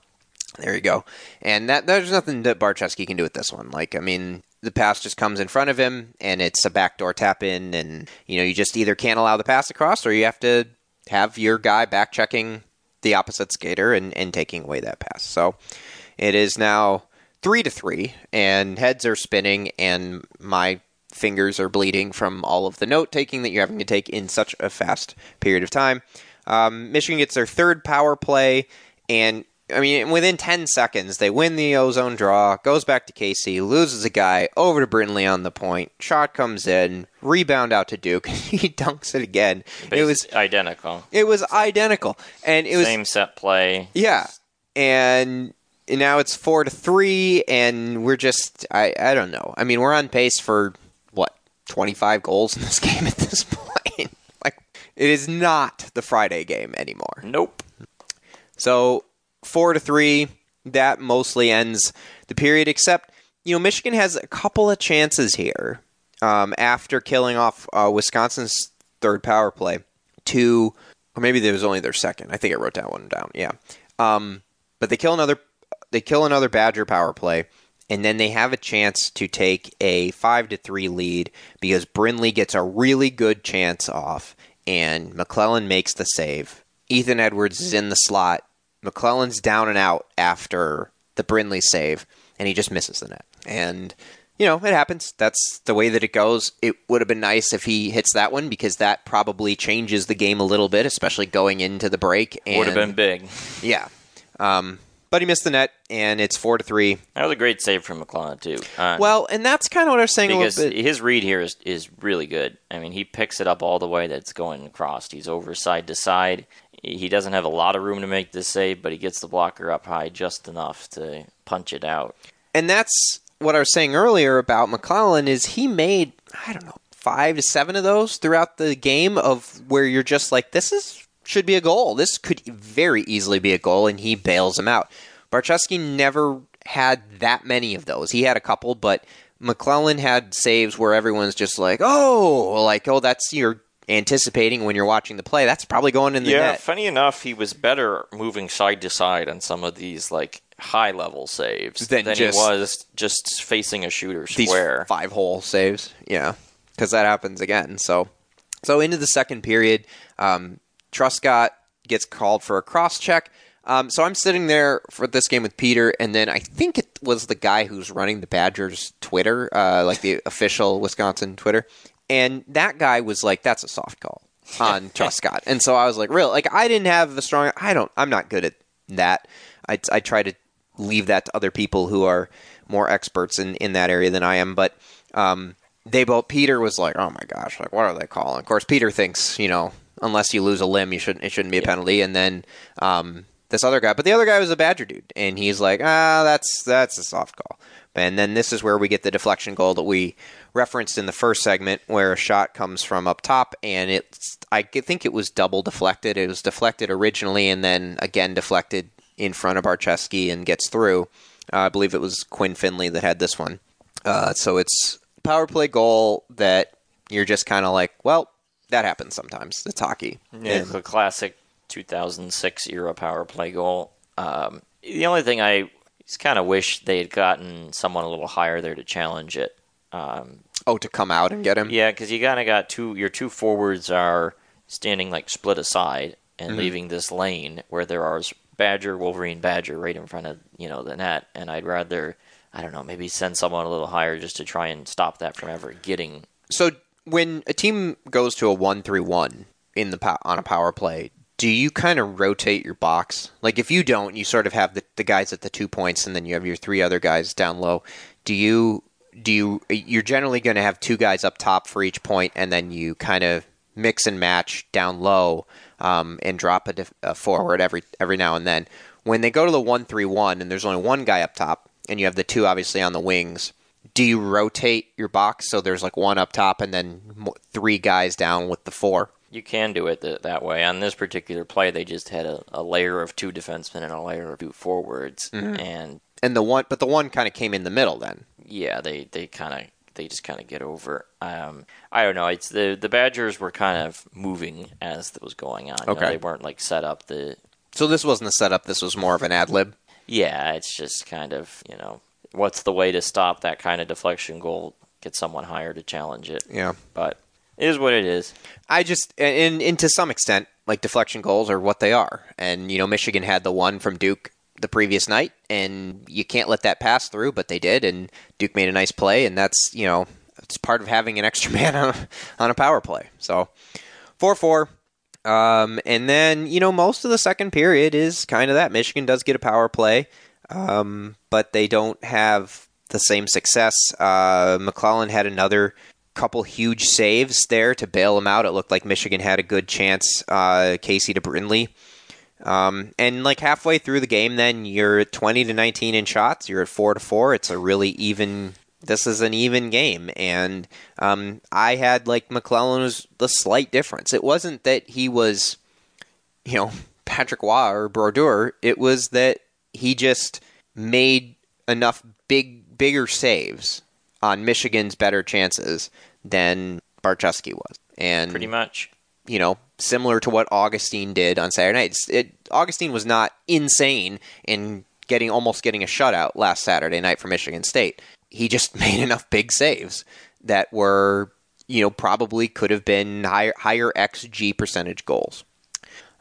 there you go. And that there's nothing that Barczewski can do with this one. Like I mean, the pass just comes in front of him, and it's a backdoor tap in, and you know you just either can't allow the pass across, or you have to have your guy back checking the opposite skater and, and taking away that pass. So it is now three to three, and heads are spinning, and my fingers are bleeding from all of the note taking that you're having to take in such a fast period of time. Um, Michigan gets their third power play, and I mean, within 10 seconds, they win the ozone draw, goes back to Casey, loses a guy, over to Brindley on the point, shot comes in, rebound out to Duke, he dunks it again. It was identical. it was identical, and it was Same set play. yeah, and now it's four to three, and we're just I I don't know. I mean, we're on pace for what twenty five goals in this game at this point. like it is not the Friday game anymore. Nope. So four to three, that mostly ends the period. Except you know, Michigan has a couple of chances here um, after killing off uh, Wisconsin's third power play to, or maybe it was only their second. I think I wrote that one down. Yeah, um, but they kill another. They kill another Badger power play, and then they have a chance to take a five to three lead because Brindley gets a really good chance off, and McClellan makes the save. Ethan Edwards is in the slot. McClellan's down and out after the Brindley save, and he just misses the net. And you know, it happens. That's the way that it goes. It would have been nice if he hits that one because that probably changes the game a little bit, especially going into the break. And, Would have been big. yeah. Um, but he missed the net, and it's four to three. That was a great save from McClellan too. Uh, Well, and that's kind of what I was saying a because little bit. his read here is, is really good. I mean, he picks it up all the way that's going across. He's over side to side. He doesn't have a lot of room to make this save, but he gets the blocker up high just enough to punch it out. and that's what I was saying earlier about McClellan is he made I don't know five to seven of those throughout the game of where you're just like this is should be a goal. This could very easily be a goal, and he bails him out. Barczewski never had that many of those. He had a couple, but McClellan had saves where everyone's just like, oh, like oh, that's you're anticipating when you're watching the play. That's probably going in the yeah, net. funny enough, he was better moving side to side on some of these like high level saves Than than he was just facing a shooter these square. five hole saves. Yeah, because that happens again. So, so into the second period, um, Truscott gets called for a cross check. Um, so I'm sitting there for this game with Peter, and then I think it was the guy who's running the Badgers Twitter, uh, like the official Wisconsin Twitter, and that guy was like, "That's a soft call on Truscott," and so I was like, "Real?" Like I didn't have the strong. I don't. I'm not good at that. I, I try to leave that to other people who are more experts in, in that area than I am. But um, they both Peter was like, "Oh my gosh, like what are they calling?" Of course, Peter thinks you know unless you lose a limb, you shouldn't it shouldn't be a penalty. And then um, this other guy, but the other guy was a Badger dude, and he's like, "Ah, that's that's a soft call." And then this is where we get the deflection goal that we referenced in the first segment, where a shot comes from up top, and it's I think it was double deflected. It was deflected originally, and then again deflected in front of Barczewski and gets through. Uh, I believe it was Quinn Finley that had this one. Uh, so it's power play goal that you're just kind of like, well, that happens sometimes. It's hockey. Yeah, And- the classic 2006 era power play goal. Um, the only thing I just kind of wish they had gotten someone a little higher there to challenge it. Um, oh, to come out and get him. yeah, because you kind of got two. Your two forwards are standing like split aside and Mm-hmm. leaving this lane where there are Badger, Wolverine, Badger right in front of you know the net, and I'd rather. I don't know, maybe send someone a little higher just to try and stop that from ever getting So when a team goes to a one-three-one in the pow- on a power play, do you kind of rotate your box? Like if you don't, you sort of have the, the guys at the two points, and then you have your three other guys down low. Do you do you you're generally going to have two guys up top for each point, and then you kind of mix and match down low um, and drop a, def- a forward every every now and then. When they go to the one-three-one, and there's only one guy up top, and you have the two obviously on the wings do you rotate your box so there's like one up top and then three guys down with the four? You can do it th- that way. On this particular play, they just had a, a layer of two defensemen and a layer of two forwards, and And the one, but the one kind of came in the middle then. Yeah, they they kind of they just kind of get over. Um, I don't know. It's the the Badgers were kind of moving as that was going on. You know, Okay. they weren't like set up. The So this wasn't a setup. This was more of an ad lib. yeah, it's just kind of you know what's the way to stop that kind of deflection goal? Get someone higher to challenge it. Yeah. But it is what it is. I just, and, and to some extent, like deflection goals are what they are. And you know, Michigan had the one from Duke the previous night, and you can't let that pass through, but they did, and Duke made a nice play, and that's you know, it's part of having an extra man on a, on a power play. So four four. Um, and then you know most of the second period is kind of that Michigan does get a power play, um, but they don't have the same success. Uh, McClellan had another couple huge saves there to bail him out. It looked like Michigan had a good chance. Uh, Casey to Brindley. Um, and like halfway through the game, then you're at 20 to 19 in shots. You're at four to four. It's a really even. This is an even game, and um, I had like McClellan was the slight difference. It wasn't that he was, you know, Patrick Roy or Brodeur. It was that he just made enough big, bigger saves on Michigan's better chances than Barczewski was, and Pretty much. you know, similar to what Augustine did on Saturday night. It, Augustine was not insane in getting almost getting a shutout last Saturday night for Michigan State. He just made enough big saves that were, you know, probably could have been higher, higher XG percentage goals.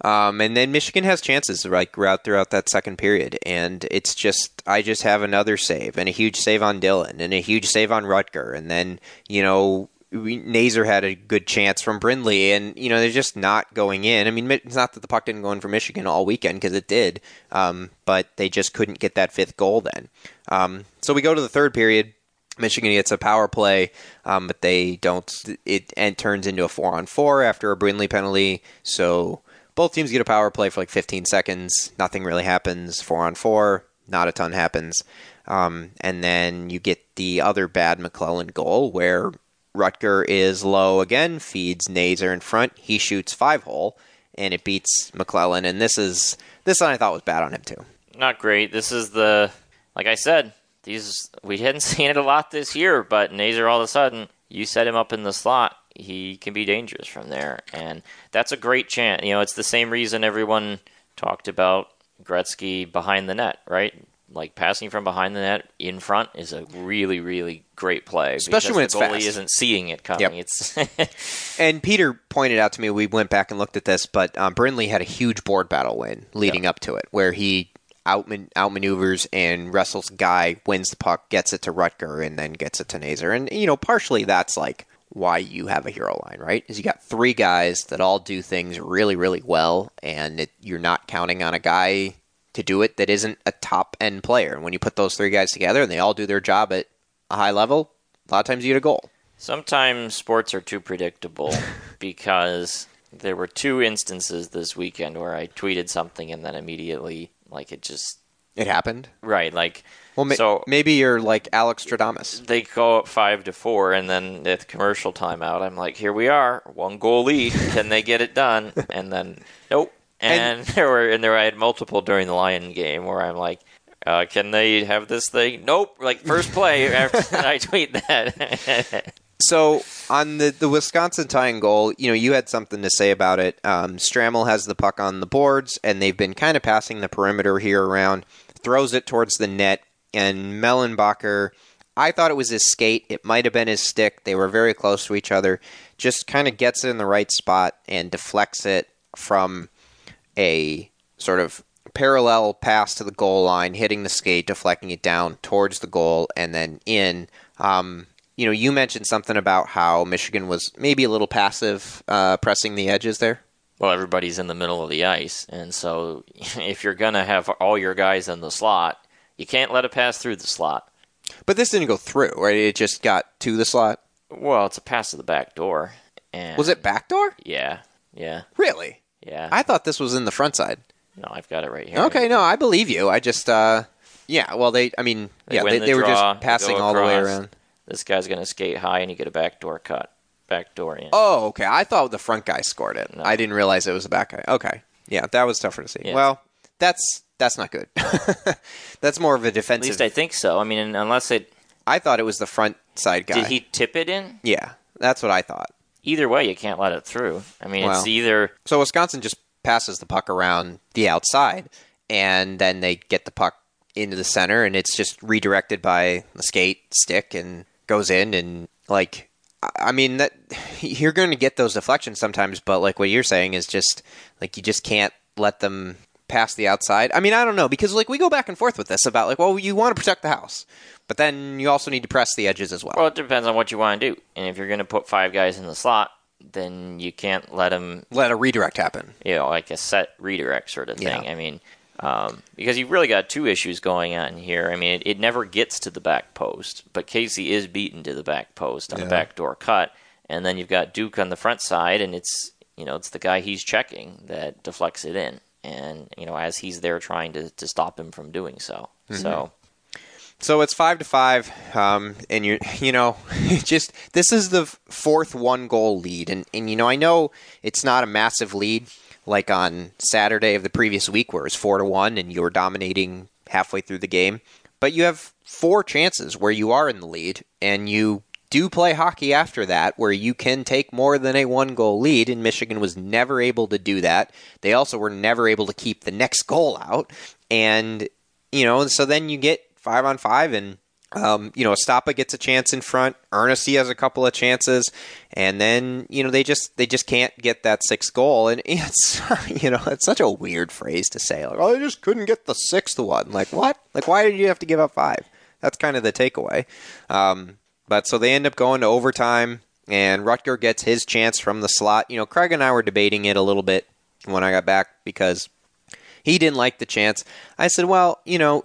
Um, and then Michigan has chances like throughout throughout that second period, and it's just I just have another save and a huge save on Dylan and a huge save on Rutger, and then you know Nazar had a good chance from Brindley, and you know they're just not going in. I mean, it's not that the puck didn't go in for Michigan all weekend because it did, um, but they just couldn't get that fifth goal then. Um, so we go to the third period. Michigan gets a power play, um, but they don't. It and turns into a four on four after a Brindley penalty. So both teams get a power play for like 15 seconds. Nothing really happens. Four on four, not a ton happens. Um, and then you get the other bad McClellan goal where Rutger is low again, feeds Nazar in front. He shoots five hole, and it beats McClellan. And this is this one I thought was bad on him too. Not great. This is the like I said. These we hadn't seen it a lot this year, but Nazar all of a sudden you set him up in the slot he can be dangerous from there. And that's a great chance. You know, it's the same reason everyone talked about Gretzky behind the net, right? Like passing from behind the net in front is a really, really great play. Especially when it's the goalie fast. isn't seeing it coming. Yep. It's And Peter pointed out to me, we went back and looked at this, but um, Brindley had a huge board battle win leading up to it, where he outman- outmaneuvers and wrestles guy, wins the puck, gets it to Rutger, and then gets it to Nazar. And, you know, partially that's like why you have a hero line, right? Is you got three guys that all do things really, really well, and it, you're not counting on a guy to do it that isn't a top end player. And when you put those three guys together and they all do their job at a high level, a lot of times you get a goal. Sometimes sports are too predictable because there were two instances this weekend where I tweeted something and then immediately, like, it just It happened. right, like Well, ma- so maybe you're like Alex Stradamus. they go up five to four, and then at the commercial timeout, I'm like, here we are, one goal lead. Can they get it done? And then nope. And, there were and there I had multiple during the Lion game where I'm like. Uh, can they have this thing? Nope. Like first play after I tweet that. So on the the Wisconsin tying goal, you know, you had something to say about it. Um, Stramel has the puck on the boards, and they've been kind of passing the perimeter here around. Throws it towards the net, and Mellenbacher. I thought it was his skate. It might have been his stick. They were very close to each other. Just kind of gets it in the right spot and deflects it from a sort of parallel pass to the goal line, hitting the skate, deflecting it down towards the goal, and then in. Um, you know, you mentioned something about how Michigan was maybe a little passive, uh, pressing the edges there. well, everybody's in the middle of the ice, and so if you're gonna have all your guys in the slot, you can't let it pass through the slot. But this didn't go through, right? It just got to the slot. Well, it's a pass to the back door. And Was it back door? Yeah, yeah, Really? Yeah. I thought this was in the front side. no, I've got it right here. Okay, no, I believe you. I just, uh, yeah. Well, they, I mean, They yeah, win they, the they were draw, just they passing go all the way across. around. This guy's gonna skate high, and you get a backdoor cut, backdoor in. Oh, okay. I thought the front guy scored it. No. I didn't realize it was the back guy. Okay, yeah, that was tougher to see. Yeah. Well, that's that's not good. that's more of a defense. At defensive. least I think so. I mean, unless it I thought it was the front side guy. did he tip it in. Yeah, that's what I thought. Either way, you can't let it through. I mean, it's either So Wisconsin just passes the puck around the outside, and then they get the puck into the center, and it's just redirected by the skate stick and goes in. And like, I- I mean, that you're going to get those deflections sometimes, but like what you're saying is just like you just can't let them pass the outside. I mean, I don't know because like we go back and forth with this about like, well, you want to protect the house, but then you also need to press the edges as well. well, it depends on what you want to do. And if you're gonna put five guys in the slot, then you can't let them let a redirect happen. you know, like a set redirect sort of thing. Yeah. I mean, um, because you've really got two issues going on here. I mean, it, it never gets to the back post, but Casey is beaten to the back post on Yeah. the backdoor cut, and then you've got Duke on the front side, and it's you know it's the guy he's checking that deflects it in, and you know as he's there trying to, to stop him from doing so. Mm-hmm. So So it's five to five, um, and you you know, just this is the fourth one goal lead, and and you know I know it's not a massive lead like on Saturday of the previous week where it's four to one and you were dominating halfway through the game, but you have four chances where you are in the lead, and you do play hockey after that where you can take more than a one goal lead, and Michigan was never able to do that. They also were never able to keep the next goal out, and you know, so then you get five on five, and um, you know, Estapa gets a chance in front. Ernest has a couple of chances, and then you know they just they just can't get that sixth goal, and it's you know it's such a weird phrase to say like oh they just couldn't get the sixth one. Like what? Like why did you have to give up five? That's kind of the takeaway. Um, but so they end up going to overtime, and Rutger gets his chance from the slot. You know, Craig and I were debating it a little bit when I got back because he didn't like the chance. I said, well, you know,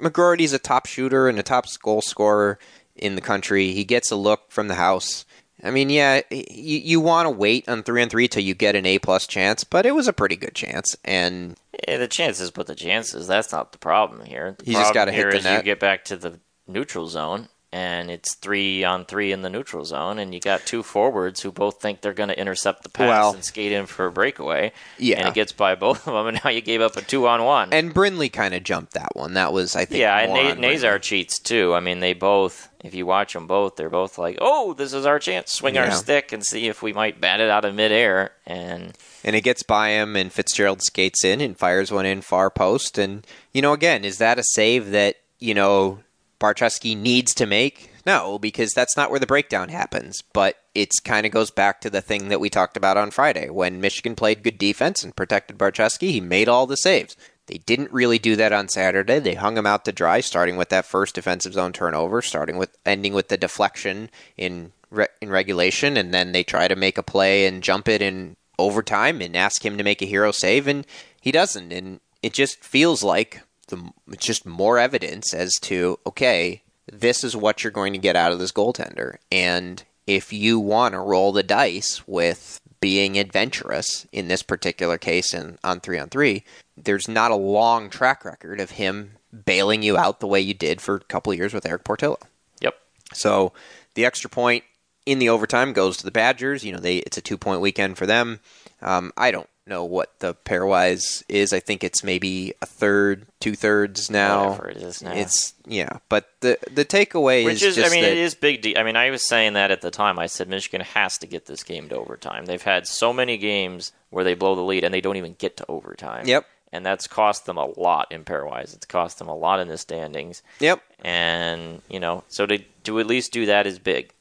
McGroarty's a top shooter and a top goal scorer in the country. He gets a look from the house. I mean, yeah, you, you want to wait on three on three till you get an A plus chance, but it was a pretty good chance, and Yeah, the chances, but the chances. That's not the problem here. The You just gotta hit the net. You get back to the neutral zone, and it's three on three in the neutral zone, and you got two forwards who both think they're going to intercept the pass Well- and skate in for a breakaway. Yeah. and it gets by both of them, and now you gave up a two on one. and Brindley kind of jumped that one. That was, I think, yeah, and Na-. Nazar cheats too. I mean, they both. If you watch them both, they're both like, "Oh, this is our chance. Swing our stick and see if we might bat it out of midair." And and it gets by him, and Fitzgerald skates in and fires one in far post. And you know, again, is that a save that you know Barczewski needs to make? No, because that's not where the breakdown happens. But it kind of goes back to the thing that we talked about on Friday when Michigan played good defense and protected Barczewski. He made all the saves. They didn't really do that on Saturday. They hung him out to dry, starting with that first defensive zone turnover, starting with ending with the deflection in re- in regulation, and then they try to make a play and jump it in overtime and ask him to make a hero save, and he doesn't. And it just feels like the it's just more evidence as to okay, this is what you're going to get out of this goaltender, and if you want to roll the dice with being adventurous in this particular case and on three on three, there's not a long track record of him bailing you out the way you did for a couple of years with Erik Portillo. yep, So the extra point in the overtime goes to the Badgers. You know, they it's a two point weekend for them. Um, I don't know what the pairwise is. I think it's maybe a third, two thirds now. Whatever it is now. It's yeah, but the the takeaway Which is, is, I mean, it is big. De- I mean, I was saying that at the time. I said Michigan has to get this game to overtime. They've had so many games where they blow the lead and they don't even get to overtime. Yep. And that's cost them a lot in pairwise. It's cost them a lot in the standings. Yep, And you know, so to to at least do that is big.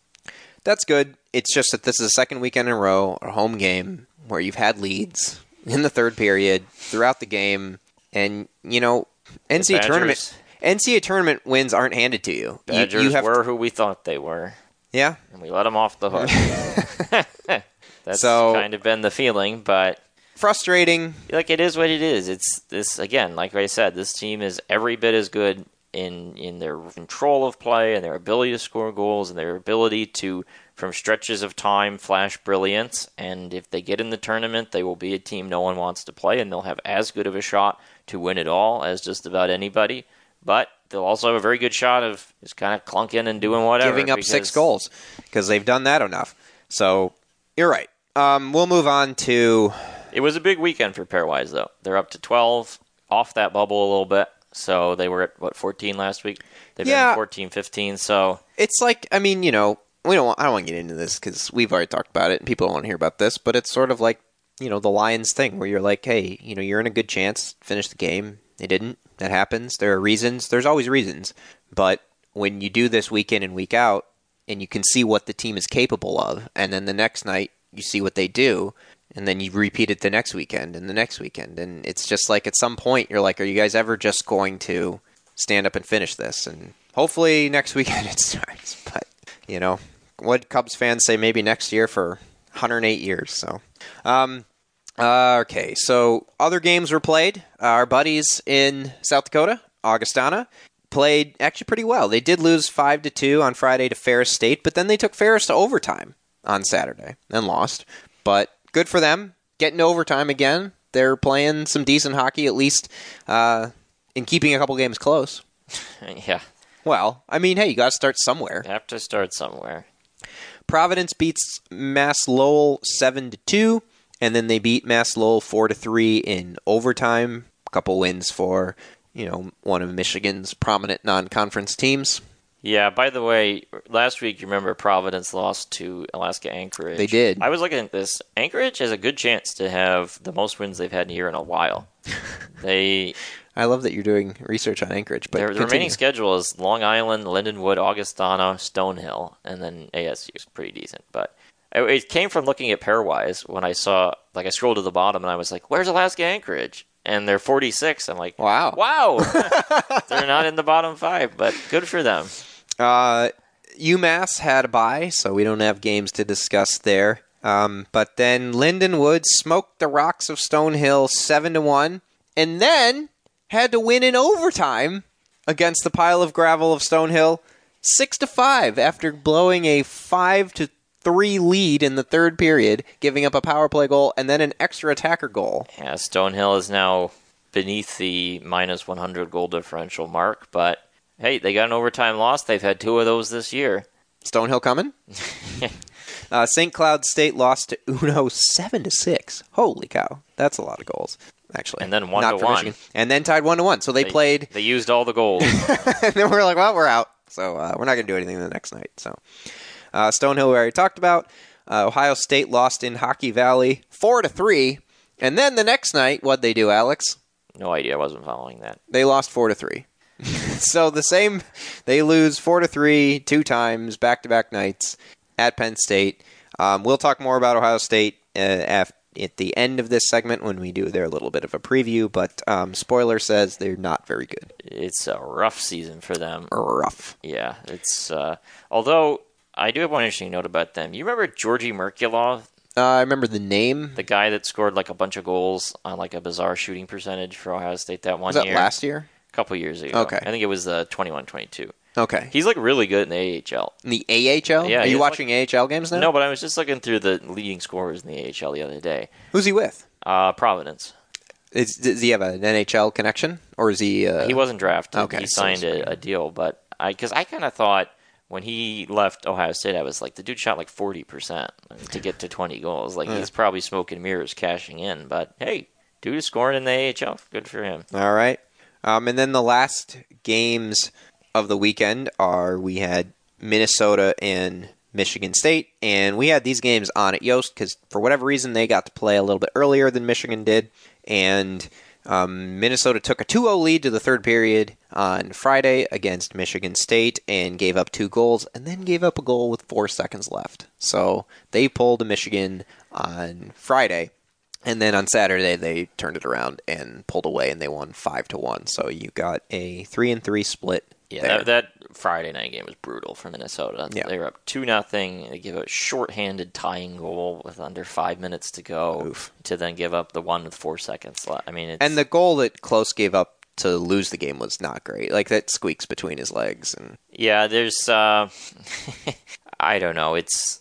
that's good. It's just that this is the second weekend in a row, a home game where you've had leads in the third period throughout the game, and you know NCAA tournament NCAA tournament wins aren't handed to you. You- Badgers you, have were who we thought they were, yeah. and we let them off the hook. that's So- kind of been the feeling, but Frustrating. like it is what it is. It's this again, like I said, this team is every bit as good in in their control of play and their ability to score goals and their ability to from stretches of time flash brilliance. And if they get in the tournament, they will be a team no one wants to play, and they'll have as good of a shot to win it all as just about anybody. But they'll also have a very good shot of just kind of clunking and doing whatever, giving up six goals because they've done that enough. So you're right. Um, we'll move on to It was a big weekend for Pairwise, though. They're up to 12, off that bubble a little bit. So they were at, what, 14 last week? They've Yeah. been 14, 15. So it's like I mean you know we don't want, I don't want to get into this because we've already talked about it and people don't want to hear about this, but it's sort of like you know the Lions thing where you're like, hey, you know you're in a good chance, finish the game. They didn't. That happens. There are reasons. There's always reasons, but when you do this week in and week out, and you can see what the team is capable of, and then the next night you see what they do, and then you repeat it the next weekend and the next weekend, and it's just like at some point you're like, are you guys ever just going to stand up and finish this? And hopefully next weekend it starts. But you know what Cubs fans say maybe next year for 108 years. So. Um, uh, okay, so other games were played. Our buddies in South Dakota, Augustana, played actually pretty well. They did lose five to two on Friday to Ferris State, but then they took Ferris to overtime on Saturday and lost. But good for them, getting to overtime again. They're playing some decent hockey, at least, uh, in keeping a couple games close. yeah, Well, I mean, hey, you got to start somewhere. you have to start somewhere. Providence beats Mass Lowell seven to two, and then they beat Mass Lowell four to three in overtime. A couple wins for you know one of Michigan's prominent non-conference teams. Yeah, by the way, last week you remember Providence lost to Alaska Anchorage. They did. I was looking at this. Anchorage has a good chance to have the most wins they've had in here in a while. they I love that you're doing research on Anchorage. But Their, the remaining schedule is Long Island, Lindenwood, Augustana, Stonehill, and then ASU is pretty decent. But it, it came from looking at pairwise when I saw, like, I scrolled to the bottom and I was like, "Where's Alaska Anchorage?" And they're 46. I'm like, Wow. wow!" they're not in the bottom five, but good for them. Uh, UMass had a bye, so we don't have games to discuss there. Um, but then Lindenwood smoked the rocks of Stonehill seven to one, and then had to win in overtime against the pile of gravel of Stonehill six to five after blowing a five to three lead in the third period, giving up a power play goal and then an extra attacker goal. Yeah, Stonehill is now beneath the minus 100 goal differential mark, but hey, they got an overtime loss. They've had two of those this year. Stonehill coming. uh, St. Cloud State lost to Uno seven to six. Holy cow, that's a lot of goals. Actually, And then one Not to one. Michigan. and then tied one to one. So they, played, They used all the goals. and then we're like, well, we're out. So uh, we're not going to do anything the next night. So uh, Stonehill, we already talked about. Uh, Ohio State lost in Hockey Valley four to three, and then the next night, what'd they do, Alex? no idea. I wasn't following that. They lost four to three. so the same, they lose four to three two times back to back nights at Penn State. Um, we'll talk more about Ohio State uh, af- at the end of this segment when we do their little bit of a preview. But um, spoiler says they're not very good. It's a rough season for them. Rough. Yeah, it's. Uh, although I do have one interesting note about them. You remember Georgii Merkulov, Uh, I remember the name. the guy that scored like a bunch of goals on like a bizarre shooting percentage for Ohio State that one Was that year, last year? a couple years ago. Okay. I think it was uh, 21-22. Okay. He's like really good in the AHL. In the AHL? Yeah, Are you watching AHL games now? No, but I was just looking through the leading scorers in the AHL the other day. Who's he with? Uh, Providence. Is, does he have an NHL connection, or is he? Uh, He wasn't drafted. okay, he signed a, a deal, but I because I kind of thought when he left Ohio State, I was like, the dude shot like forty percent to get to twenty goals. Like he's probably smoking mirrors, cashing in. But hey, dude is scoring in the AHL. Good for him. All right. Um, and then the last games of the weekend are we had Minnesota and Michigan State, and we had these games on at Yost because for whatever reason they got to play a little bit earlier than Michigan did, and um, Minnesota took a 2-0 lead to the third period on Friday against Michigan State and gave up two goals, and then gave up a goal with four seconds left. So they pulled Michigan on Friday. And then on Saturday they turned it around and pulled away, and they won five to one. So you got a three and three split. Yeah, that, that Friday night game was brutal for Minnesota. Yeah. They were up two nothing. They give a shorthanded tying goal with under five minutes to go Oof. to then give up the one with four seconds left. I mean, it's, and the goal that Close gave up to lose the game was not great. Like that squeaks between his legs, and Yeah, there's. Uh, I don't know. It's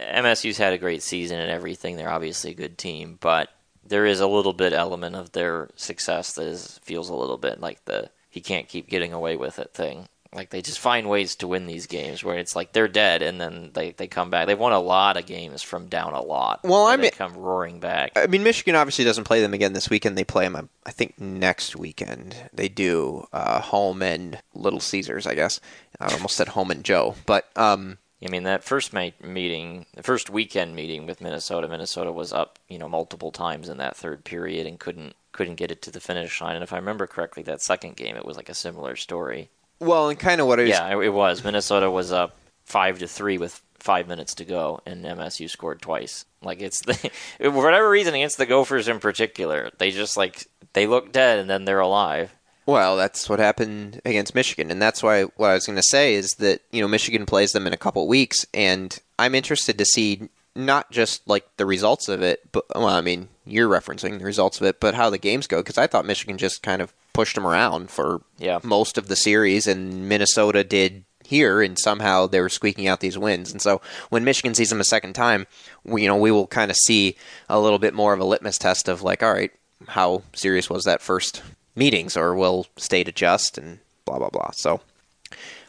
MSU's had a great season and everything. They're obviously a good team, but there is a little bit element of their success that is, feels a little bit like the he can't keep getting away with it thing. Like they just find ways to win these games where it's like they're dead and then they, they come back. They've won a lot of games from down a lot. Well, I'm- they come roaring back. I mean Michigan obviously doesn't play them again this weekend. They play them, I think, next weekend. They do uh, home and Little Caesars, I guess. I almost said home and Joe, but um, I mean, that first meeting, the first weekend meeting with Minnesota, Minnesota was up, you know, multiple times in that third period and couldn't couldn't get it to the finish line. And if I remember correctly, that second game it was like a similar story. well, and kind of what I was Yeah, it, it was. Minnesota was up five to three with five minutes to go, and MSU scored twice. Like it's the for whatever reason against the Gophers in particular, they just like they look dead and then they're alive. Well, that's what happened against Michigan, and that's why what I was going to say is that you know Michigan plays them in a couple weeks, and I'm interested to see not just like the results of it, but well, I mean you're referencing the results of it, but how the games go because I thought Michigan just kind of pushed them around for Yeah. most of the series, and Minnesota did here, and somehow they were squeaking out these wins. And so when Michigan sees them a second time, we, you know we will kind of see a little bit more of a litmus test of like, all right, how serious was that first meetings, or will state adjust and blah blah blah. So,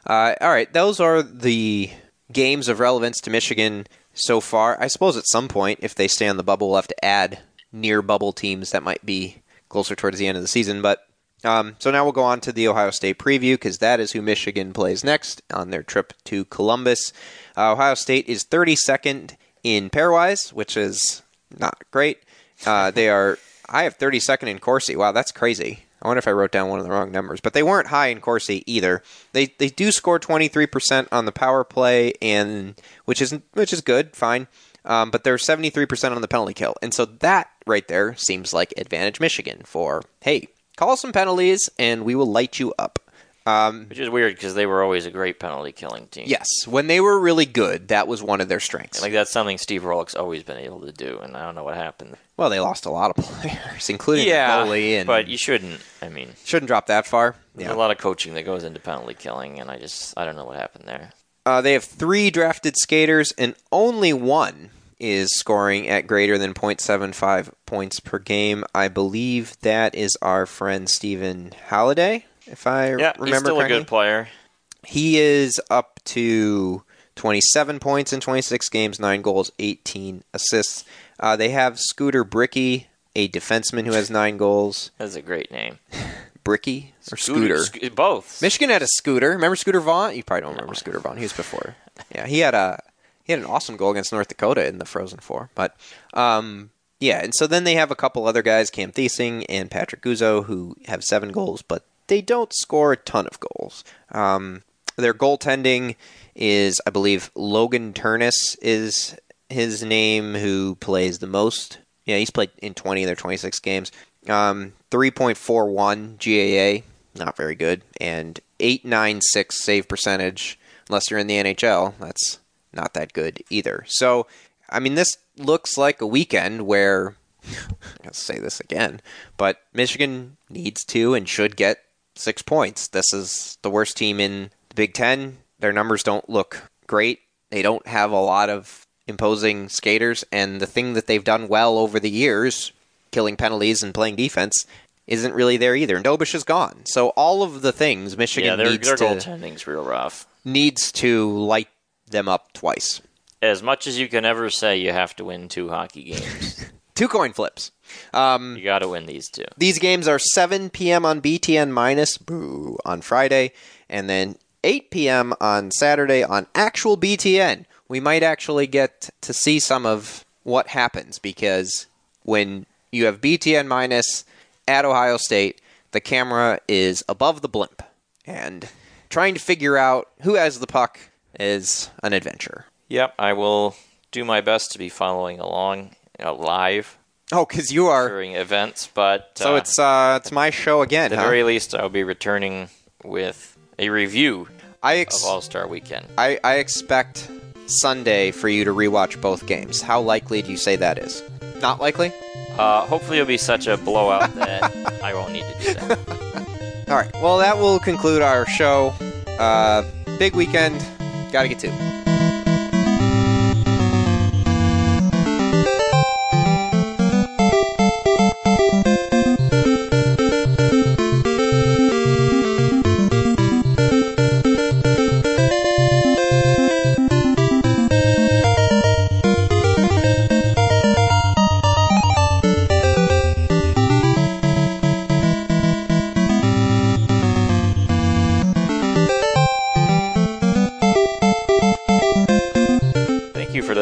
uh, all right, those are the games of relevance to Michigan so far. I suppose at some point, if they stay on the bubble, we'll have to add near bubble teams that might be closer towards the end of the season. But um, so now we'll go on to the Ohio State preview because that is who Michigan plays next on their trip to Columbus. Uh, Ohio State is 32nd in pairwise, which is not great. Uh, they are. I have 32nd in Corsi. Wow, that's crazy. I wonder if I wrote down one of the wrong numbers, but they weren't high in Corsi either. They they do score 23% on the power play, and which is which is good, fine. Um, but they're 73% on the penalty kill, and so that right there seems like advantage Michigan for hey, call some penalties and we will light you up. Um, Which is weird because they were always a great penalty killing team. yes, when they were really good, that was one of their strengths. Like that's something Steve Rohlik's always been able to do, and I don't know what happened. well, they lost a lot of players, including yeah, goalie, and but you shouldn't. I mean, shouldn't drop that far. there's a lot of coaching that goes into penalty killing, and I just I don't know what happened there. Uh, they have three drafted skaters, and only one is scoring at greater than 0.75 points per game. I believe that is our friend Stephen Halliday, if I Yeah, remember he's still correctly. a good player. He is up to 27 points in 26 games, 9 goals, 18 assists. Uh, they have Scooter Brickey, a defenseman who has 9 goals. That's a great name. Brickey or Scooter? Sc- both. Michigan had a scooter. Remember Scooter Vaughn? You probably don't remember Scooter Vaughn. He was before. Yeah, he had a he had an awesome goal against North Dakota in the Frozen Four. But um, yeah, and so then they have a couple other guys, Cam Thiesing and Patrick Guzzo, who have seven goals, but they don't score a ton of goals. Um, their goaltending is, I believe, Logan Terness is his name, who plays the most. Yeah, he's played in 20 of their 26 games. Um, 3.41 GAA, not very good, and 896 save percentage. Unless you're in the NHL, that's not that good either. So, I mean, this looks like a weekend where I'll say this again, but Michigan needs to and should get six points. This is the worst team in the Big Ten. Their numbers don't look great. They don't have a lot of imposing skaters, and the thing that they've done well over the years, killing penalties and playing defense, isn't really there either. And Dobeš is gone. So all of the things Michigan yeah, their, needs their to goaltending's real rough. needs to light them up twice. As much as you can ever say, you have to win two hockey games. Two coin flips. Um, you got to win these two. These games are 7 p.m. on BTN minus boo on Friday, and then 8 p.m. on Saturday on actual BTN. We might actually get to see some of what happens because when you have BTN minus at Ohio State, the camera is above the blimp, and trying to figure out who has the puck is an adventure. Yep, I will do my best to be following along you know, live Oh, because you are. during events, but So uh, it's uh, it's my show again. at the huh? very least, I'll be returning with a review I of All Star Weekend. I, I expect Sunday for you to rewatch both games. How likely do you say that is? Not likely? Uh, hopefully, it'll be such a blowout that I won't need to do that. All right. Well, that will conclude our show. Uh, big weekend. Got to get to.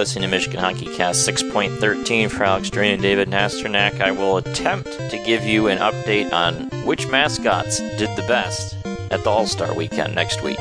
Listening to Michigan Hockey Cast 6.13 for Alex Drain and David Nasternak. I will attempt to give you an update on which mascots did the best at the All Star Weekend next week.